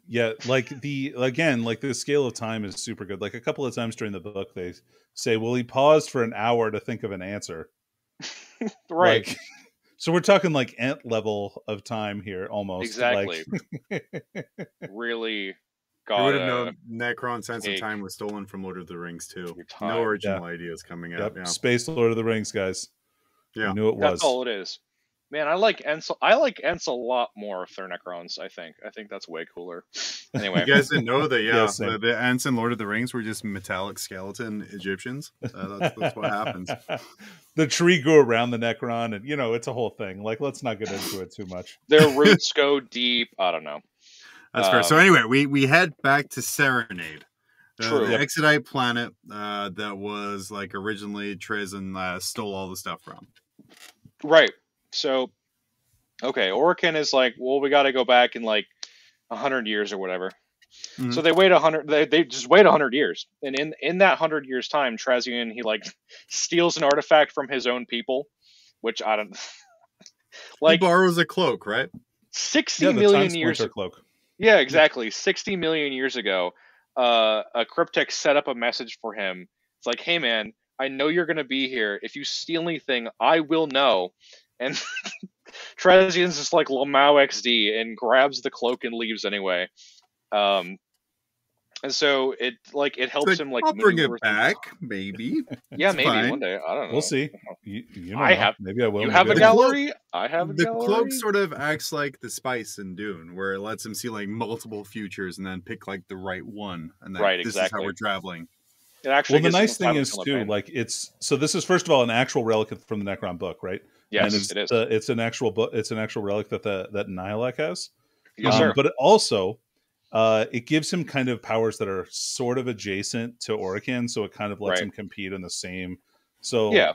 yeah like the again like the scale of time is super good like a couple of times during the book they say well he paused for an hour to think of an answer Right. Like, so we're talking like ant level of time here almost Exactly. like, really I got would have known Necron Sense of Time was stolen from Lord of the Rings too. No original ideas coming out. yep, Yeah. space lord of the rings guys Yeah. I knew it was That's all it is. Man, I like Ents. I like Ents a lot more if they're Necrons. I think. I think that's way cooler. Anyway, You guys didn't know that, yeah. Yeah, the, the Ents in Lord of the Rings were just metallic skeleton Egyptians. Uh, that's, that's what happens. the tree grew around the necron and you know it's a whole thing like let's not get into it too much their roots go deep. I don't know. That's fair. So Um, anyway, we we head back to Serenade, uh, True. the Yep. Exodite planet uh, that was like originally Trazyn uh, stole all the stuff from. Right. So, okay, Orikan is like, well, we got to go back in like a hundred years or whatever. Mhm. So they wait a hundred. They, they just wait a hundred years, and in in that hundred years time, Trazyn he like steals an artifact from his own people, which I don't like. he borrows a cloak, right? Sixty yeah the million years. splinter cloak Yeah, exactly. Sixty million years ago, uh, a cryptek set up a message for him. It's like, hey man, I know you're gonna be here. If you steal anything, I will know. And Trazyn's just like Lamau XD and grabs the cloak and leaves anyway. Um, and so it like it helps It's like, him like I'll bring it maneuver through- back, maybe. Yeah, It's maybe fine. one day. I don't know. we'll see you, you don't I know. have- maybe i will You have a The cloak- gallery. I have a gallery. The gallery. cloak sort of acts like the spice in Dune, where it lets him see like multiple futures and then pick like the right one. And then Right, this is how we're traveling. It actually well the nice thing is too like it's so this is first of all an actual relic from the necron book right yes, and it's, it is. uh, it's an actual book it's an actual relic that the that Nihilakh has yes, Um, sir. but it also uh, it gives him kind of powers that are sort of adjacent to Orikan, so it kind of lets Right. him compete in the same. So Yeah.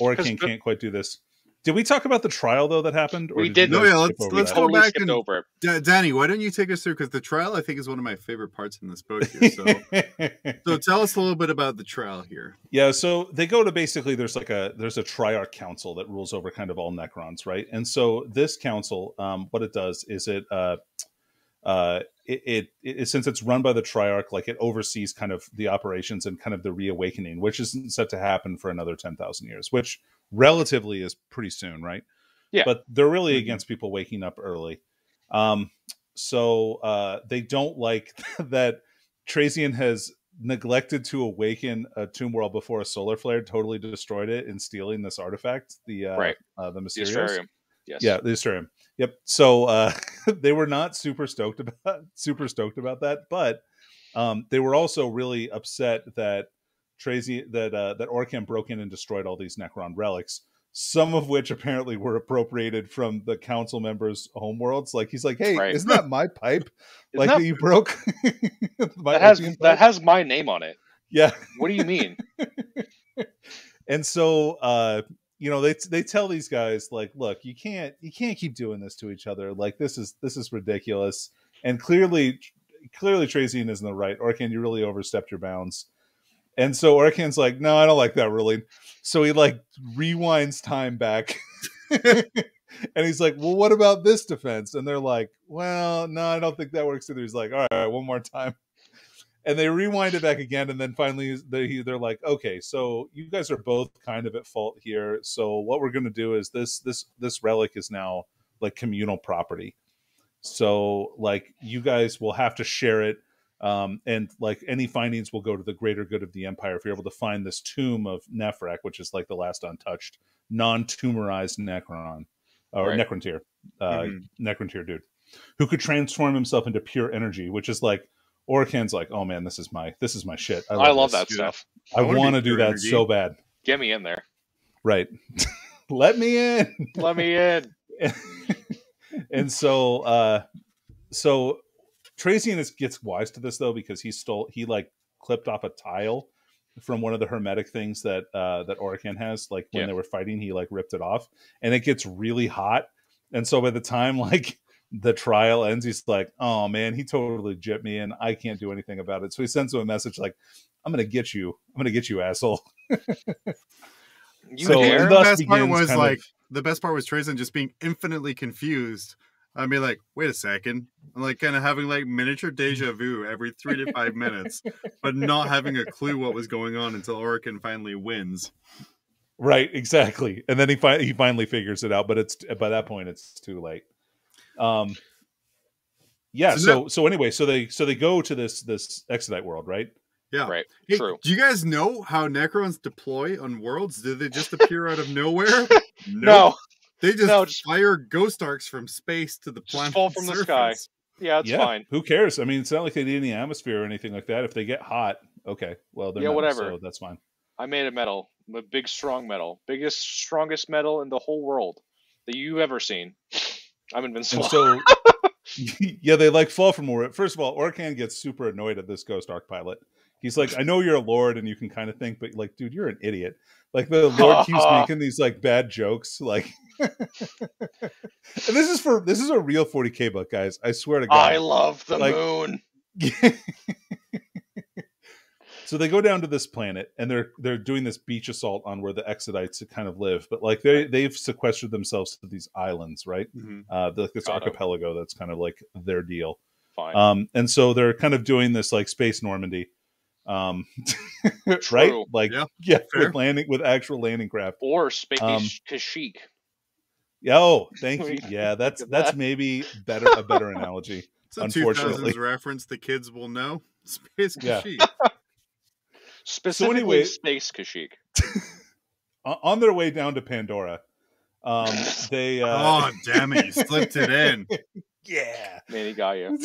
Orikan can't quite do this. Did we talk about the trial though that happened? We did you did. guys No, yeah, let's- let's that? go totally back and- over it. Da- Danny, why don't you take us through? Because the trial, I think, is one of my favorite parts in this book. Here. So, so tell us a little bit about the trial here. Yeah, so they go to basically there's like a there's a triarch council that rules over kind of all Necrons, right? And so this council, um, what it does is it uh uh it, it, it since it's run by the triarch, like it oversees kind of the operations and kind of the reawakening, which isn't set to happen for another ten thousand years, which relatively is pretty soon, right? Yeah. But they're really Mhm. against people waking up early. Um so uh they don't like that Trazyn has neglected to awaken a tomb world before a solar flare totally destroyed it in stealing this artifact, the uh, Right. uh the The Mysterios. Yes. Yeah, the Asterium. Yep. So uh they were not super stoked about super stoked about that, but um they were also really upset that Tracy that uh that Orikan broke in and destroyed all these Necron relics, some of which apparently were appropriated from the council members' homeworlds. Like he's like, Hey, Right. isn't that my pipe? Like that- that you broke? My that has that pipe? has my name on it. yeah. What do you mean? and so uh you know they they tell these guys like look you can't you can't keep doing this to each other. Like this is this is ridiculous. And clearly clearly Trazyn isn't the right Orikan you really overstepped your bounds. And so Orikan's like no I don't like that ruling. So he like rewinds time back. And he's like well what about this defense? And they're like well no I don't think that works either. He's like all right one more time and they rewind it back again and then finally they, they're like okay so you guys are both kind of at fault here so what we're going to do is this this this relic is now like communal property so like you guys will have to share it um, and like any findings will go to the greater good of the empire if you're able to find this tomb of Nephrak, which is like the last untouched non-tumorized necron or Right. necrontyr uh, Mhm. necrontyr dude who could transform himself into pure energy which is like Orikan's like, oh man, this is my this is my shit. I love, I love that stuff. I, I want to do that energy. so bad. Get me in there. Right. Let me in. Let me in. and so uh so is, gets wise to this though because he stole he like clipped off a tile from one of the hermetic things that uh that Orikan has like when Yeah. they were fighting he like ripped it off and it gets really hot and so by the time like the trial ends he's like oh man he totally jipped me and I can't do anything about it so he sends him a message like I'm gonna get you I'm gonna get you asshole You So, dare? the best part was kind of- like the best part was Trazyn just being infinitely confused. I mean, like, wait a second, I'm like kind of having like miniature deja vu every three to five minutes, but not having a clue what was going on until Orikan finally wins. Right, exactly. And then he fi- he finally figures it out, but it's by that point it's too late. Um yeah, So so so anyway, so they so they go to this this Exodite world, right? Yeah. Right. Hey, True. Do you guys know how Necrons deploy on worlds? Do they just appear out of nowhere? No. They just No, just- fire ghost arks from space to the planet. fall from the sky. Yeah, it's yeah. fine. Who cares? I mean, it's not like they need any atmosphere or anything like that. If they get hot, okay, well, they're Yeah, metal, whatever. So that's fine. I made a metal, a big strong metal, biggest strongest metal in the whole world that you've ever seen. I'm invincible. And so, yeah, they like fall from orbit. First of all, Orikan gets super annoyed at this Ghost Ark pilot. He's like, I know you're a lord and you can kind of think, but like, dude, you're an idiot. Like the Lord keeps making these like bad jokes, like. and this is for this is a real 40k book, guys. I swear to God. I love the Like- moon. So they go down to this planet and they're they're doing this beach assault on where the Exodites kind of live, but like they they've sequestered themselves to these islands, right? Mhm. Uh, the, this Got archipelago that's kind of like their deal. Fine. Um, and so they're kind of doing this like space Normandy, um, right? Like Yeah, yeah, with landing with actual landing craft. or space um, Kashyyyk. Yeah, oh, thank you. Yeah, that's that's that. maybe better a better analogy. It's a Unfortunately. 2000s reference the kids will know. Space Yeah. Specifically, anyway- space Kashyyyk. On their way down to Pandora, um, they uh, oh, damn it. You slipped it in. yeah. Man, he got you.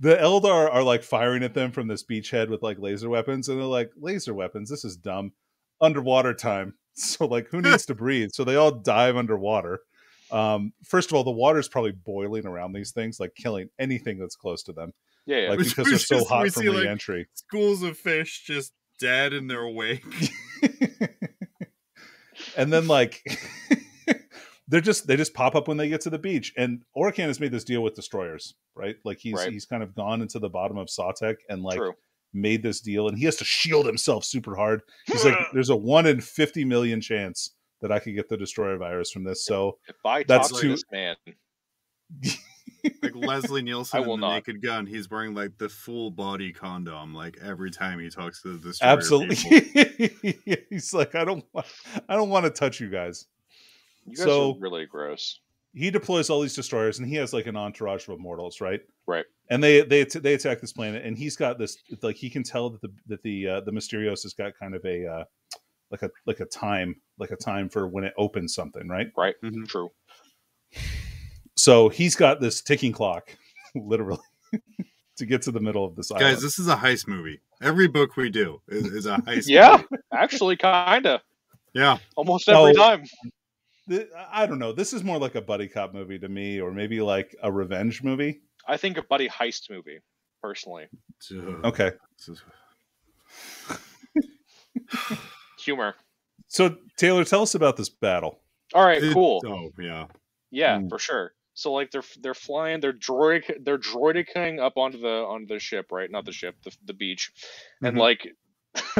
the Eldar are like firing at them from this beachhead with like laser weapons, and they're like, laser weapons, this is dumb. Underwater time. So like who needs to breathe? So they all dive underwater. Um, first of all, the water's probably boiling around these things, like killing anything that's close to them. Yeah, yeah. Like Which because we they're so just- we hot from see, like- re-entry. Schools of fish just dead in their wake. and then like they're just they just pop up when they get to the beach. And Orikan has made this deal with destroyers, right? Like he's Right. he's kind of gone into the bottom of Sautekh and like True. made this deal and he has to shield himself super hard. He's like, there's a one in 50 million chance that I could get the destroyer virus from this. So If I That's talk too- to this man, like Leslie Nielsen I in the not. Naked Gun, he's wearing like the full body condom like every time he talks to the destroyer absolutely. he's like, I don't want, I don't want to touch you guys. you guys So- are really gross. He deploys all these destroyers and he has like an entourage of immortals, right? Right. And they they they attack this planet and he's got this like he can tell that the that the uh, the Mysterios has got kind of a uh, like a like a time like a time for when it opens something, right? Right. Mhm. True. So he's got this ticking clock, literally, to get to the middle of this island. Guys, this is a heist movie. Every book we do is, is a heist. Yeah, movie. actually, kinda. Yeah. Almost every No. time. Th- I don't know. This is more like a buddy cop movie to me, or maybe like a revenge movie. I think a buddy heist movie, personally. Okay. Humor. So Taylor, tell us about this battle. All right, It- cool. Oh, yeah. Yeah, Mm. for sure. So like they're they're flying, they're droid they're droidicing up onto the onto the ship, right? Not the ship, the the beach, and Mhm. like.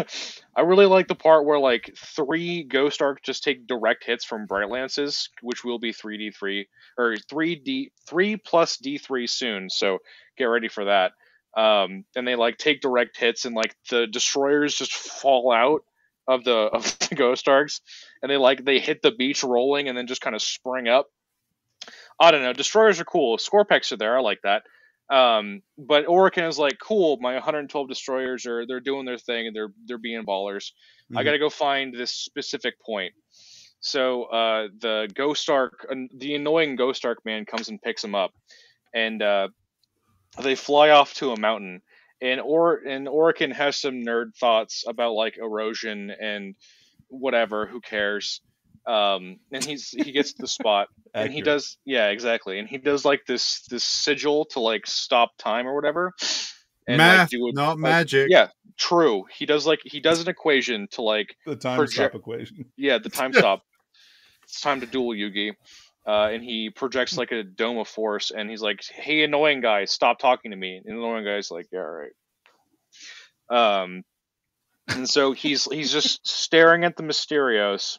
I really like the part where like three Ghost Ark just take direct hits from Bright Lances, which will be three D three or three D three plus D three soon. So get ready for that. Um, and they like take direct hits, and like the destroyers just fall out of the of the Ghost Arks, and they like they hit the beach rolling, and then just kind of spring up. I don't know. Destroyers are cool. Scorpekhs are there. I like that. Um, but Orikan is like, cool. My 112 destroyers are they're doing their thing and they're they're being ballers. I Mhm. got to go find this specific point. So uh, the Ghost Ark, the annoying Ghost Ark man comes and picks him up, and uh, they fly off to a mountain. And or and Orikan has some nerd thoughts about like erosion and whatever. Who cares? Um, and he's he gets the spot, and he does yeah exactly, and he does like this this sigil to like stop time or whatever. And, like, Math, do a- not like, magic. Yeah, true. He does like he does an equation to like the time stop equation. yeah the time stop. it's time to duel Yugi. Uh, and he projects like a dome of force, and he's like, "Hey, annoying guy, stop talking to me." And the annoying guy's like, "Yeah, all right." Um, and so he's he's just staring at the Mysterios,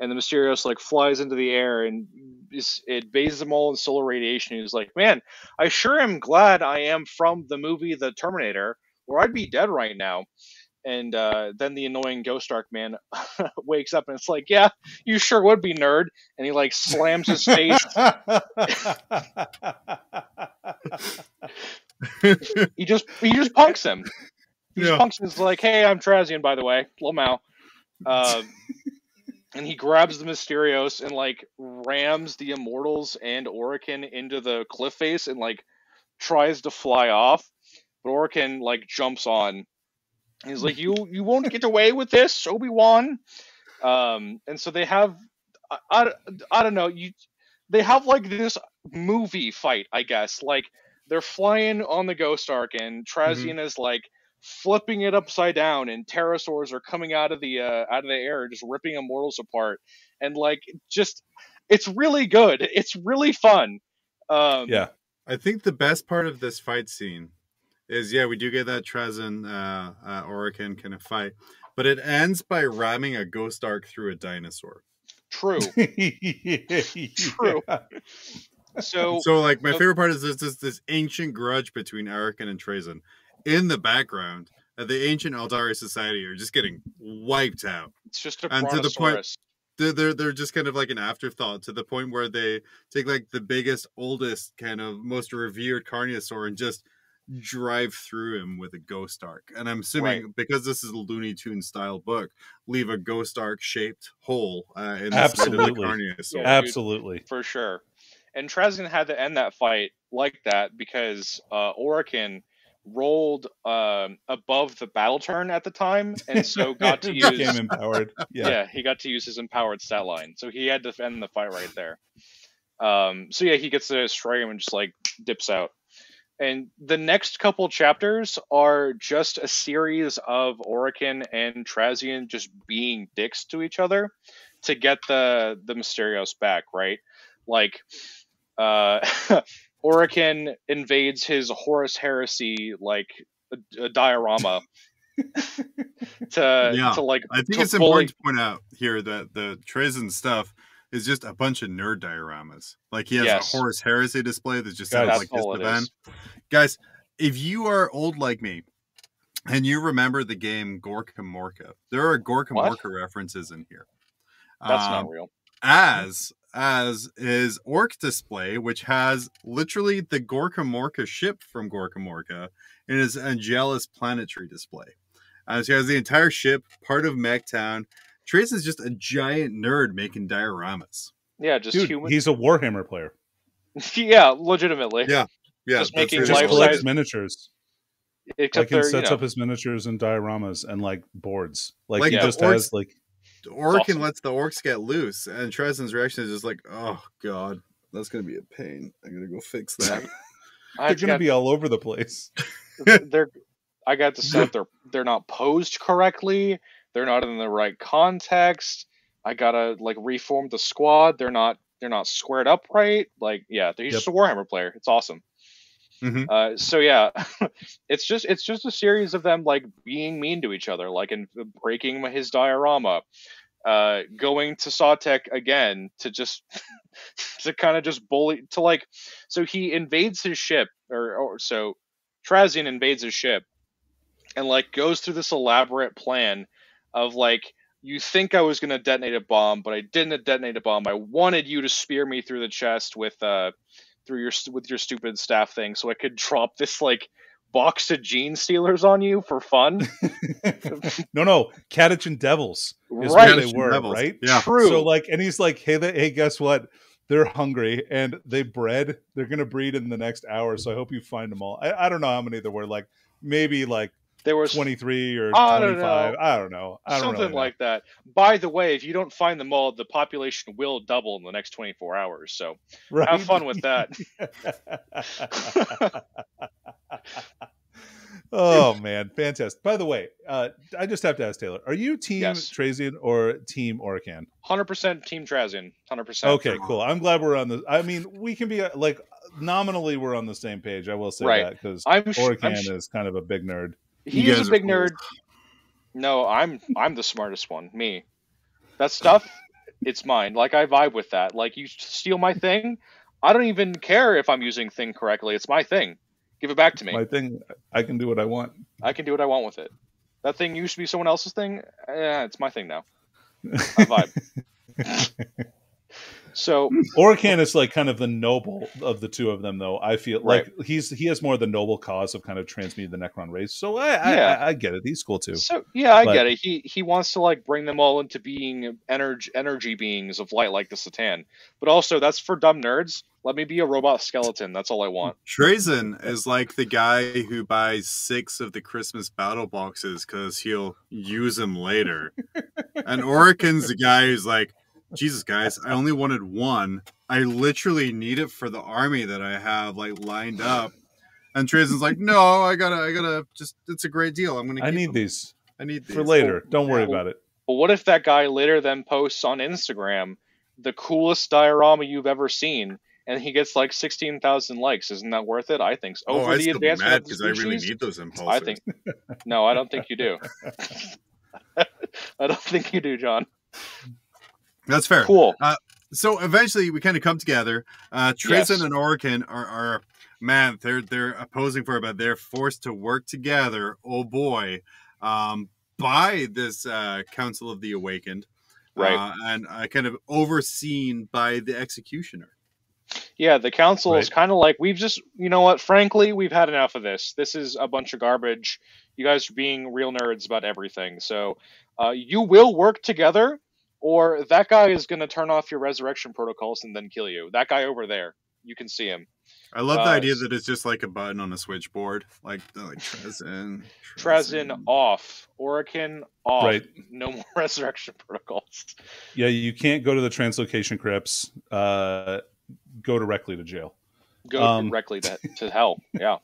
and the Mysterios like flies into the air and is, it bathes them all in solar radiation. He's like, "Man, I sure am glad I am from the movie The Terminator, or I'd be dead right now." And uh, then the annoying Ghost Ark man wakes up and it's like, "Yeah, you sure would be nerd." And he like slams his face. he just he just punks him. He just punks him. He's like, "Hey, I'm Trazyn, by the way, Lomao." Uh, and he grabs the Mysterios and like rams the Immortals and Orikan into the cliff face and like tries to fly off, but Orikan like jumps on. He's like, "You you won't get away with this, Obi Wan." Um, and so they have, I, I, I don't know, you they have like this movie fight, I guess. Like they're flying on the Ghost Ark, and Trazyn is like flipping it upside down, and pterosaurs are coming out of the uh, out of the air, just ripping immortals apart, and like just it's really good. It's really fun. Um, yeah, I think the best part of this fight scene is yeah, we do get that Trazyn uh, uh Orikan kind of fight, but it ends by ramming a ghost ark through a dinosaur. true. True. So So like my so- favorite part is this this, this ancient grudge between Orikan and Trazyn. In the background, uh, the ancient Aeldari society are just getting wiped out. it's just a and to the point- They're, they're they're just kind of like an afterthought to the point where they take like the biggest, oldest, kind of most revered Carnosaur and just drive through him with a ghost ark. And I'm assuming because this is a Looney Tune style book, leave a ghost ark shaped hole uh, in the side of the Absolutely. Carnosaur. Yeah. Absolutely. for sure. And Trazyn had to end that fight like that because uh, Orikan rolled um, above the battle turn at the time, and so got to use. Became empowered. yeah. Yeah. he got to use his empowered stat line, so he had to end the fight right there. Um, so yeah, he gets to destroy him and just like dips out. And the next couple chapters are just a series of Orikan and Trazyn just being dicks to each other to get the the Mysterios back, right? Like uh Orikan invades his Horus Heresy like a, a diorama to Yeah. to like I think it's fully- important to point out here that the Trazyn stuff is just a bunch of nerd dioramas. Like he has Yes. a Horus Heresy display that just Guys, sounds like this event. Guys, if you are old like me and you remember the game Gorka Morka, there are Gorka Morka references in here. That's Um, not real. as as is Orc display, which has literally the Gorka Morka ship from Gorka Morka in his Angelus planetary display. Uh, so he has the entire ship, part of Mektown. Trace is just a giant nerd making dioramas. Yeah, just Dude, human. he's a Warhammer player. yeah, legitimately. Yeah, Yeah, Just making really Just collects size- miniatures. Except Like they're, and you sets know, up his miniatures and dioramas and like boards. Like, Like he the just orcs- has like Orc awesome. lets the orcs get loose, and Trazyn's reaction is just like, "Oh God, that's gonna be a pain. I gotta go fix that." They're gonna got- be all over the place. they're I got to set they're they're not posed correctly. They're not in the right context. I gotta like reform the squad. They're not they're not squared up right. Like yeah, he's Yep. just a Warhammer player. It's awesome. Mhm. Uh, so yeah, it's just it's just a series of them like being mean to each other, like and breaking his diorama, uh, going to Sautekh again to just to kind of just bully to like so he invades his ship or, or so Trazyn invades his ship and like goes through this elaborate plan of like you think I was gonna detonate a bomb, but I didn't detonate a bomb. I wanted you to spear me through the chest with uh through your with your stupid staff thing, so I could drop this like box of genestealers on you for fun. no, no, Catachan Devils is Right. what they were, Devils. right? Yeah. True. So like, and he's like, hey, they, hey, guess what? They're hungry and they bred. They're gonna breed in the next hour. So I hope you find them all. I, I don't know how many there were. Like maybe like There was 23 or I don't 25. know. I don't know. I don't something really know. like that. By the way, if you don't find them all, the population will double in the next 24 hours. So right? have fun with that. oh man, fantastic! By the way, uh, I just have to ask Taylor: Are you Team Yes. Trazyn or Team Orikan? 100% Team Trazyn. 100%. Okay, cool. I'm glad we're on the. I mean, we can be like nominally we're on the same page. I will say Right. that because I'm, sh- I'm sh- is kind of a big nerd. He You is a big cool. nerd. No, I'm I'm the smartest one. Me. That stuff, it's mine. Like I vibe with that. Like you steal my thing, I don't even care if I'm using thing correctly. It's my thing. Give it back to me. My thing, I can do what I want. I can do what I want with it. That thing used to be someone else's thing. Eh, it's my thing now. I vibe. so Orikan is like kind of the noble of the two of them, though. I feel like he's he has more the noble cause of kind of transmuting the Necron race. So I I, Yeah. I, I get it. He's cool too. So yeah, I But- get it. He he wants to like bring them all into being energy energy beings of light like the Satan. But also that's for dumb nerds. Let me be a robot skeleton. That's all I want. Trazyn is like the guy who buys six of the Christmas battle boxes because he'll use them later. and Orikan's the guy who's like, Jesus, guys, I only wanted one. I literally need it for the army that I have like lined up. And Trazyn's like, No, I gotta, I gotta just. It's a great deal. I'm gonna. I need them. these I need these for later. Don't worry Well, about it. But what if that guy later then posts on Instagram the coolest diorama you've ever seen, and he gets like sixteen thousand likes? Isn't that worth it? I think so. Oh, I'd the still advancement mad because I really need those impulses. I think no, I don't think you do. I don't think you do, John. that's fair. Cool. so eventually we kind of come together. Uh Tristan Yes. and Orikan are, are man, they're they're opposing for it, but they're forced to work together. Oh boy, um, by this uh, Council of the Awakened, Right. Uh, and uh, kind of overseen by the Executioner. Yeah, the council is kind of like we've just, you know what? Frankly, we've had enough of this. This is a bunch of garbage. You guys are being real nerds about everything. So, uh, you will work together, or that guy is going to turn off your resurrection protocols and then kill you. That guy over there, you can see him. I love the Uh, idea that it's just like a button on a switchboard, like like Trazyn, Trazyn off, Orikan off. Right. No more resurrection protocols. Yeah, you can't go to the translocation crypts. Uh, go directly to jail. Go Um, directly to, to hell. Yeah.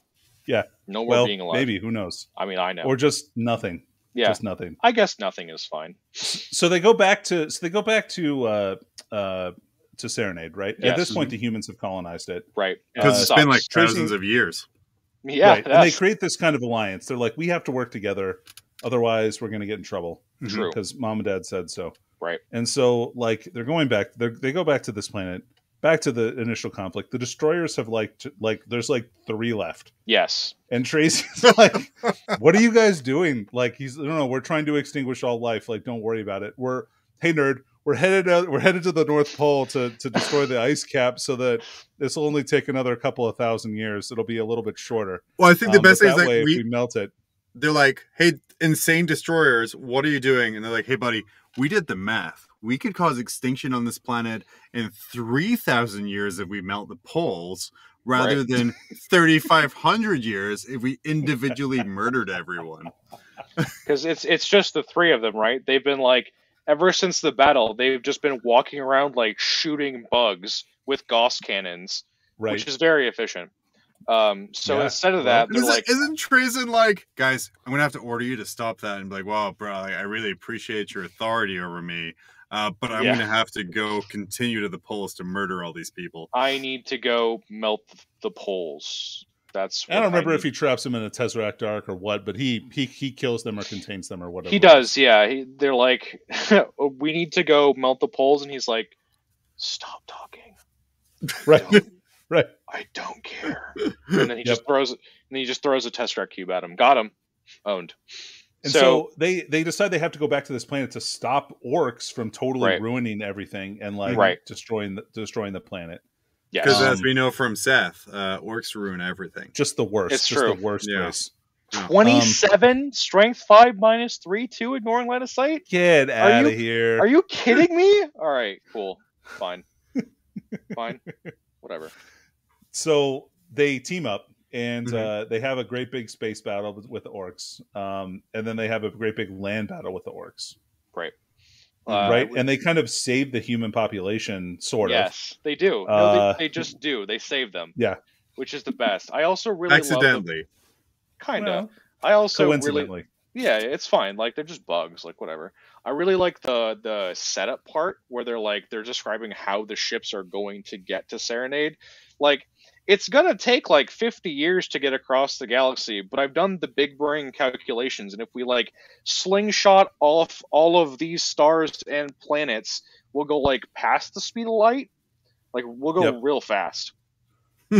Yeah. No more Well, being alive. maybe who knows, I mean, I know. or just nothing. Yeah. Just nothing. I guess nothing is fine. So they go back to so they go back to uh, uh, to Serenade, right? At this point, the humans have colonized it. Right. because Uh, it's been like Tracy- thousands of years. Yeah. right. And they create this kind of alliance. They're like, we have to work together, otherwise we're going to get in trouble. True. because mom and dad said so. Right. And so, like, they're going back. They're, they go back to this planet, back to the initial conflict. The destroyers have like, like, there's like three left, Yes. and Tracy's like, "What are you guys doing?" Like, he's, no, no, we're trying to extinguish all life. Like, don't worry about it. We're, hey, nerd, we're headed out. We're headed to the North Pole to to destroy the ice cap, so that this will only take another couple of thousand years. It'll be a little bit shorter. Well, I think the Um, best thing is that like way, we, we melt it. they're like, "Hey, insane destroyers, what are you doing?" And they're like, "Hey, buddy, we did the math. We could cause extinction on this planet in three thousand years if we melt the poles, rather Right. than thirty-five hundred years if we individually murdered everyone." Because it's it's just the three of them, right? They've been like ever since the battle, they've just been walking around like shooting bugs with Gauss cannons, Right. which is very efficient. Um, so Yeah. instead of that, they're Isn't, like, isn't Treason like, guys? I'm gonna have to order you to stop that and be like, "Wow, bro, I really appreciate your authority over me, uh, but I'm Yeah. gonna have to go continue to the poles to murder all these people." I need to go melt the poles. That's I don't remember need. if he traps them in a Tesseract Ark or what, but he he he kills them or contains them or whatever. He does, yeah. He, they're like, we need to go melt the poles, and he's like, stop talking. Right. Don't- Right. I don't care. And then he just throws, and then he just throws a Tesseract cube at him. Got him. Owned. And So- so, they they decide they have to go back to this planet to stop orcs from totally Right. ruining everything and like Right. destroying the, destroying the planet. Yes. Because as Um, we know from Seth, uh, orcs ruin everything. Just the worst. It's just true. the worst Yeah. race. Twenty-seven strength five minus three two ignoring line of sight. Get Are out you- of here. Are you kidding me? All right, cool, fine, fine, whatever. so they team up and Mhm. uh, they have a great big space battle with, with the orcs, um, and then they have a great big land battle with the orcs, right. right? And they kind of save the human population, sort of. yes, they do. No, Uh, they, they just do. They save them. Yeah. which is the best. I also really Accidentally. kind of. Well, I also really coincidentally. Yeah, it's fine. Like they're just bugs, like whatever. I really like the the setup part where they're like they're describing how the ships are going to get to Serenade. Like it's gonna take like 50 years to get across the galaxy, but I've done the big brain calculations, and if we like slingshot off all of these stars and planets, we'll go like past the speed of light. Like we'll go Yep. real fast.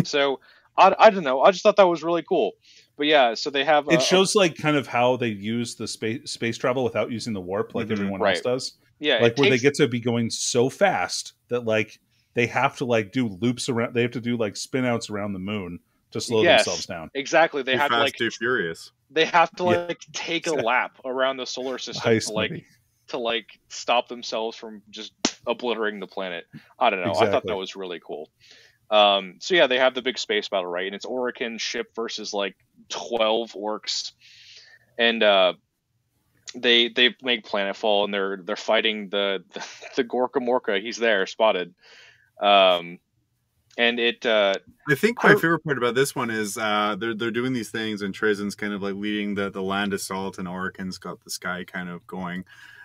so I, I don't know. I just thought that was really cool. But yeah, so they have a- it shows like kind of how they use the space space travel without using the warp like Mhm. everyone Right. else does. yeah, like where takes- they get to be going so fast that like they have to like do loops around. They have to do like spin outs around the moon to slow Yes. themselves down. Exactly. They Too have to fast, like too furious. they have to Yeah. like take a lap around the solar system Heist to like movie. to like stop themselves from just obliterating the planet. I don't know. I thought that was really cool. Um, so yeah, they have the big space battle, right? And it's Orikan ship versus like twelve orcs, and uh, they they make planetfall, and they're they're fighting the the, the Gorka Morka. He's there, spotted. Um, and it uh, I think my I- favorite part about this one is uh, they're they're doing these things, and Trazyn's kind of like leading the the land assault, and Orikan's got the sky kind of going.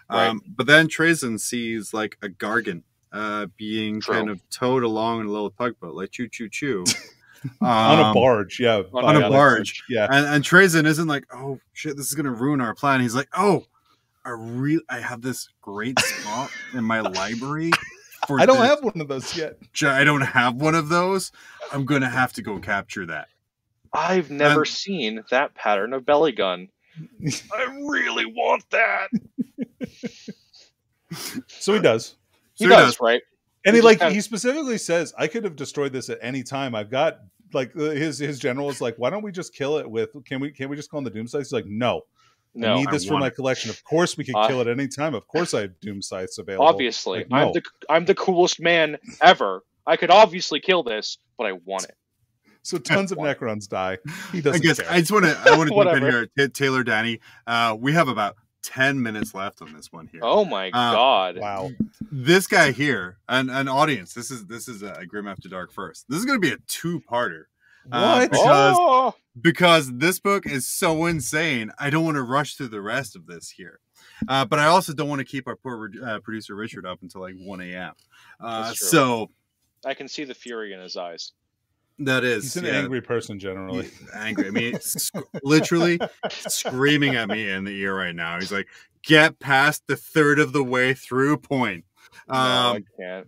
Right. Um, but then Trazyn sees like a gargan uh, being True. kind of towed along in a little tugboat, like choo choo choo, on a Um, barge, yeah, on by a the- barge. yeah. And, and Trazyn isn't like, oh shit, this is gonna ruin our plan. He's like, oh, I re- I have this great spot in my library. For I don't this have one of those yet. I don't have one of those. I'm gonna have to go capture that. I've never And- seen that pattern of belly gun. I really want that. So he does, He So does, right? and He he like kinda- he specifically says, "I could have destroyed this at any time. I've got like uh, his his general is like, why don't we just kill it with? Can we can we just call them the Doom Scythes? He's like, no, I No, need I this for my it. collection. Of course, we could Uh, kill it at any time. Of course, I have Doom Scythes available. obviously, Like, I'm the I'm the coolest man ever. I could obviously kill this, but I want it. So tons of Necrons die. He I doesn't guess care. I just want to I want to jump in here, Ta- Taylor, Danny. Uh, we have about ten minutes left on this one here. Oh my Uh, god! wow. This guy here, an an audience. This is this is a Grim After Dark first. This is going to be a two parter Uh, What? because- oh, because this book is so insane. I don't want to rush through the rest of this here, uh, but I also don't want to keep our poor uh, producer Richard up until like one a.m. Uh, so I can see the fury in his eyes. that is He's an yeah, angry person generally. Angry. I mean, sc- literally screaming at me in the ear right now. He's like, "Get past the third of the way through point." no, I Um, can't.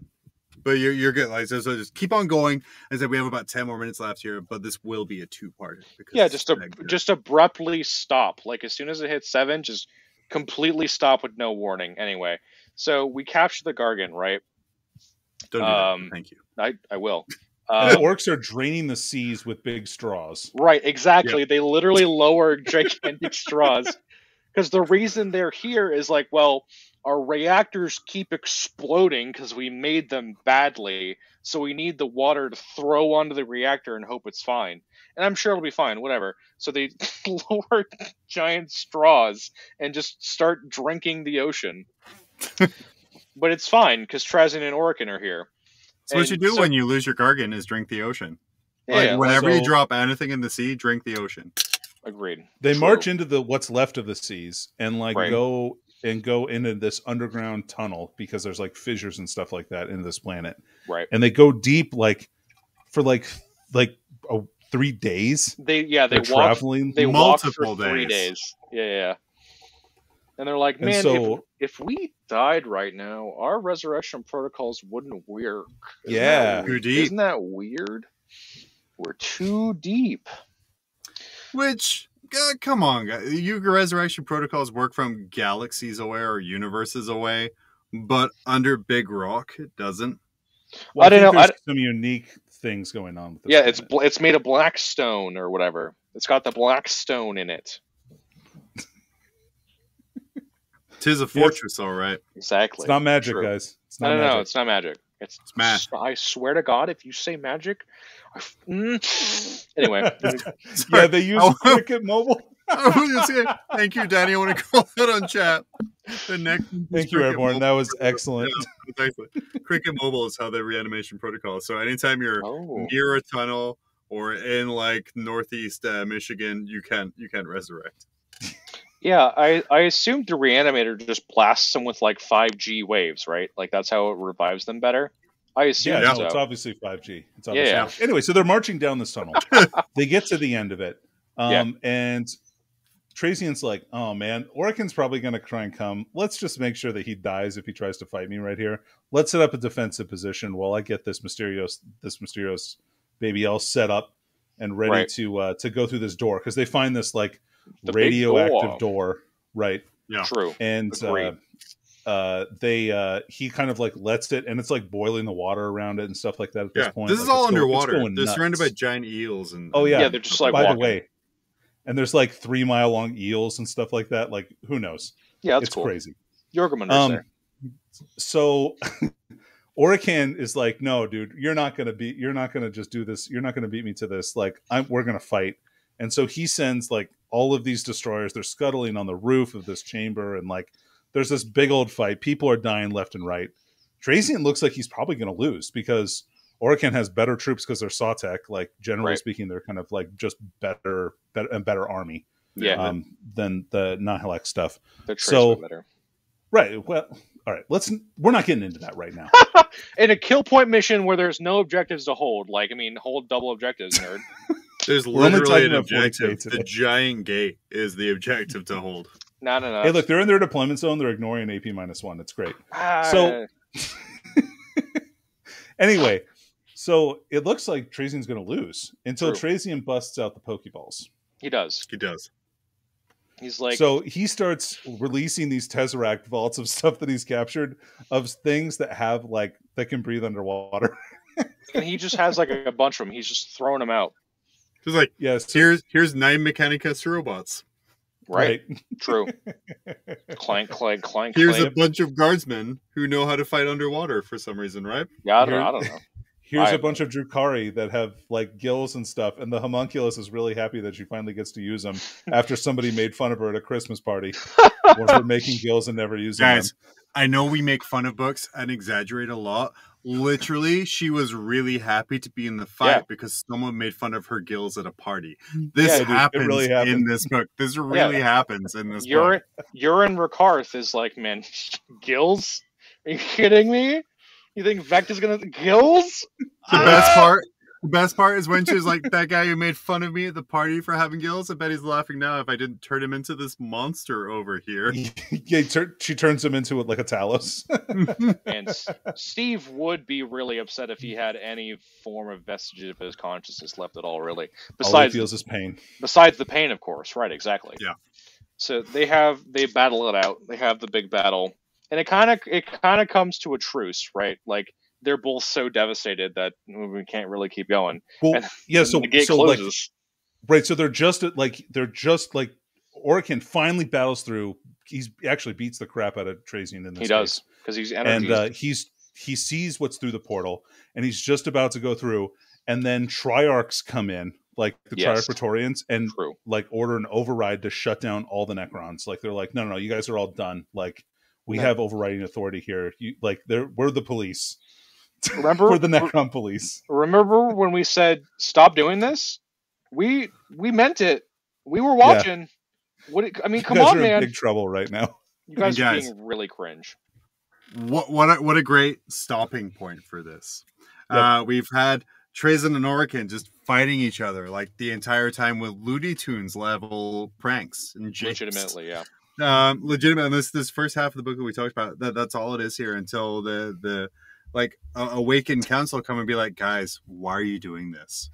But you're you're good. Like so, so just keep on going. I said we have about ten more minutes left here, but this will be a two part. Yeah, just a, just abruptly stop. Like as soon as it hits seven, just completely stop with no warning. Anyway, so we capture the Gargan, right? don't do that. um, Thank you. I I will. And the Um, orcs are draining the seas with big straws. Right, exactly. They literally lower gigantic straws. Because the reason they're here is like, well, our reactors keep exploding because we made them badly. So we need the water to throw onto the reactor and hope it's fine. And I'm sure it'll be fine, whatever. So they lower giant straws and just start drinking the ocean. but it's fine because Trazyn and Orikan are here. So what you do so- when you lose your gargan is drink the ocean. Yeah, like whenever you drop anything in the sea, drink the ocean. agreed. They True. march into the what's left of the seas and like Right. go and go into this underground tunnel because there's like fissures and stuff like that in this planet. Right. And they go deep like for like like three days. They yeah, they They're walk traveling. they walk for Multiple three days. days. Yeah, yeah. And they're like, man, so- if, if we died right now, our resurrection protocols wouldn't work. Isn't Yeah. that Too weird? deep. Isn't that weird? We're too deep. Which, uh, come on, guys. You resurrection protocols work from galaxies away or universes away, but under Big Rock, it doesn't. Well, I don't think know, I There's some unique things going on with this. Yeah, it's planet. bl- it's made of black stone or whatever. It's got the black stone in it. Tis a fortress, all right. Exactly. it's not magic, True. guys. It's No, not no, magic. no, it's not magic. It's Smash. I swear to God, if you say magic, I f- mm. anyway, yeah, they use. Cricket Mobile. I was gonna say, thank you, Danny. I want to call that on chat. The next Thank you, Airborne. Mobile- That was excellent. Yeah, exactly. Cricket Mobile is how the reanimation protocol. So anytime you're oh, near a tunnel or in like northeast uh, Michigan, you can you can resurrect. Yeah. I I assumed the reanimator just blasts them with like five G waves, right? Like that's how it revives them better. I assume Yeah, so. it's obviously 5G. It's obviously Yeah, obviously anyway. So they're marching down this tunnel. they get to the end of it, um, Yeah. and Trazyn's like, "Oh man, Orikan's probably going to try and come. Let's just make sure that he dies if he tries to fight me right here. Let's set up a defensive position while I get this mysterious this mysterious baby all set up and ready Right. to uh, to go through this door because they find this like The radioactive door. door, right? Yeah. True. and uh, uh, they uh, he kind of like lets it, and it's like boiling the water around it and stuff like that. At this point, this is all it's going- it's underwater. going They're surrounded by giant eels and Oh yeah, Yeah, they're just like by walking. the way, and there's like three mile long eels and stuff like that. Like who knows? Yeah, that's it's cool. crazy. Jorgemund Um, there. so Orikan is like, no, dude, you're not gonna be, you're not gonna just do this. You're not gonna beat me to this. Like, I'm, we're gonna fight. And so he sends like all of these destroyers. They're scuttling on the roof of this chamber, and like, there's this big old fight. People are dying left and right. Trazyn looks like he's probably gonna lose because Orikan has better troops because they're Sautekh. Like, generally Right. speaking, they're kind of like just better, better and better army Yeah, um, than the Nihilakh stuff. they're so- better. Right. Well, all right. Let's. We're not getting into that right now. In a kill point mission where there's no objectives to hold, like I mean, hold double objectives, nerd. There's We're only literally an objective. The giant gate is the objective to hold. No, no, no. hey, look, they're in their deployment zone. They're ignoring AP minus one. It's great. Ah, so- Anyway, so it looks like Trazyn's going to lose until True. Trazian busts out the Pokeballs. he does. He does. He's like, so he starts releasing these Tesseract vaults of stuff that he's captured of things that have like that can breathe underwater. and he just has like a, bunch of them. He's just throwing them out. Just like yes, here's here's nine Mechanicus robots. Right? True. clank, clank, clank. Here's a bunch of guardsmen who know how to fight underwater for some reason, right? Yeah, I don't, Here- know, I don't know. Here's I- a bunch of Drukhari that have like gills and stuff, and the homunculus is really happy that she finally gets to use them after somebody made fun of her at a Christmas party for making gills and never using Guys, them. I know we make fun of books and exaggerate a lot. Literally, she was really happy to be in the fight Yeah. because someone made fun of her gills at a party. Mm. This dude, it happens really in this book. This really happens in this Urien, book. Urien Rakarth is like, man, gills? Are you kidding me? You think Vecta's gonna gills? The best ah! part, the best part is when she was like, "That guy who made fun of me at the party for having gills." I bet he's laughing now. If I didn't turn him into this monster over here. yeah, tur- she turns him into like a Talos. And S- Steve would be really upset if he had any form of vestige of his consciousness left at all. Really, All he feels is pain. besides the pain, of course. Right? Exactly. Yeah. So they have they battle it out. They have the big battle, and it kind of it kind of comes to a truce, right? Like they're both so devastated that we can't really keep going. Well, And- yeah. So, so like, right. So they're just like they're just like Orikan finally battles through. He's actually beats the crap out of Trazyn in this. he does because he's and uh, he's he sees what's through the portal, and he's just about to go through, and then Triarchs come in, like the Yes. Triarch Praetorians, and True. like order an override to shut down all the Necrons. Like they're like, no, no, no, you guys are all done. Like we No. have overriding authority here. You like they're we're the police. Remember- we're the Necron police. Remember when we said stop doing this? We we meant it. We were watching. What? it- I mean, come you guys on, are in man. big trouble right now. You guys, Guys. are being really cringe. what what a, what a great stopping point for this. Yep. Uh, we've had Trazyn and Orikan just fighting each other like the entire time with Looney Tunes level pranks and japes. Legitimately, yeah. um legitimate and this this first half of the book that we talked about that that's all it is here until the the like uh, awakened council come and be like guys why are you doing this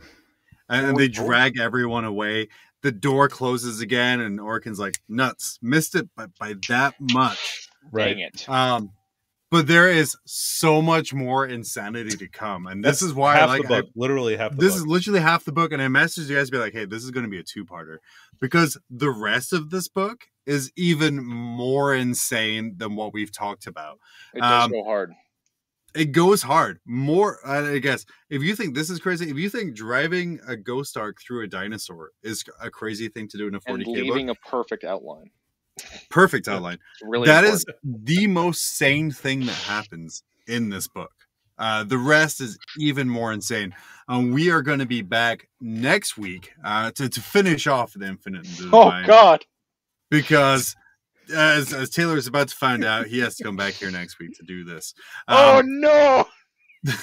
and, and they drag everyone away the door closes again and Orikan's like nuts missed it but by that much Right. Dang it. um but there is so much more insanity to come and this That's is why I like the book, literally half the this book. is literally half the book and i messaged you guys to be like hey this is going to be a two-parter because the rest of this book is even more insane than what we've talked about It does um, go hard. It goes hard. More, I guess, if you think this is crazy, if you think driving a ghost ark through a dinosaur is a crazy thing to do in a and 40k book, leaving a perfect outline. perfect outline. Really That is important. the most sane thing that happens in this book. Uh, the rest is even more insane. Um, we are going to be back next week uh, to, to finish off the Infinite and the Oh God! because as, as Taylor is about to find out, he has to come back here next week to do this. oh Um, no!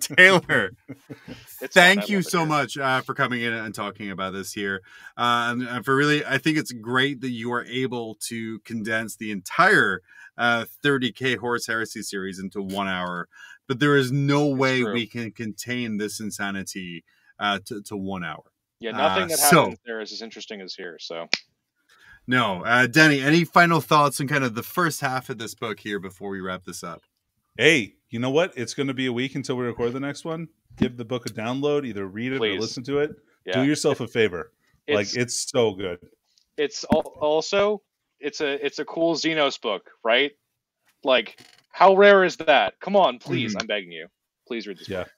Taylor, It's thank you so much uh, for coming in and talking about this here. Uh, and, and for really, I think it's great that you are able to condense the entire uh, 30K Horus Heresy series into one hour. But there is no way true. we can contain this insanity uh, to, to one hour. Yeah, nothing Uh, that so- happens there is as interesting as here. So No, uh, Denny, any final thoughts on kind of the first half of this book here before we wrap this up? Hey, you know what? It's going to be a week until we record the next one. Give the book a download, either read it Please. or listen to it. yeah, Do yourself a favor. like it's it's so good. it's al- also it's a it's a cool Xenos book, right? Like, how rare is that? Come on, please, Mhm. I'm begging you, please read this. Yeah. book.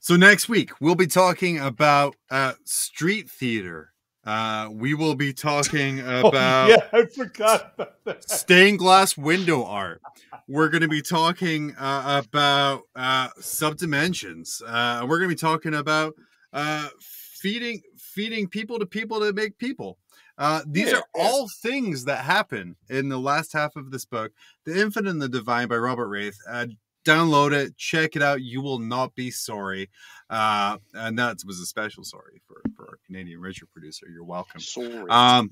So next week we'll be talking about uh, street theater. Uh, we will be talking about oh, yeah, I forgot about that. stained glass window art. We're going to be talking uh, about uh, subdimensions. Uh, we're going to be talking about uh, feeding feeding people to people to make people. Uh, these Yeah, are yeah. all things that happen in the last half of this book, "The Infinite and the Divine" by Robert Rath. Uh, download it, check it out. You will not be sorry. Uh, and that was a special sorry for for our Canadian Richard producer. You're welcome. Sorry. Um,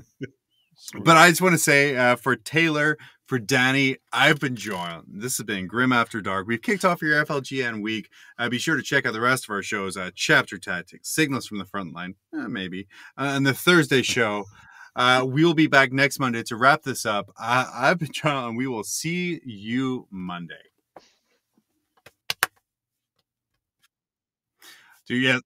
but I just want to say uh, for Taylor, for Danny, I've been John. This has been Grim After Dark. We've kicked off your FLGN week. Uh, be sure to check out the rest of our shows uh, Chapter Tactics, Signals from the Front Line, eh, maybe, uh, and the Thursday show. Uh, we'll be back next Monday to wrap this up. I, I've been John, and we will see you Monday. Do you,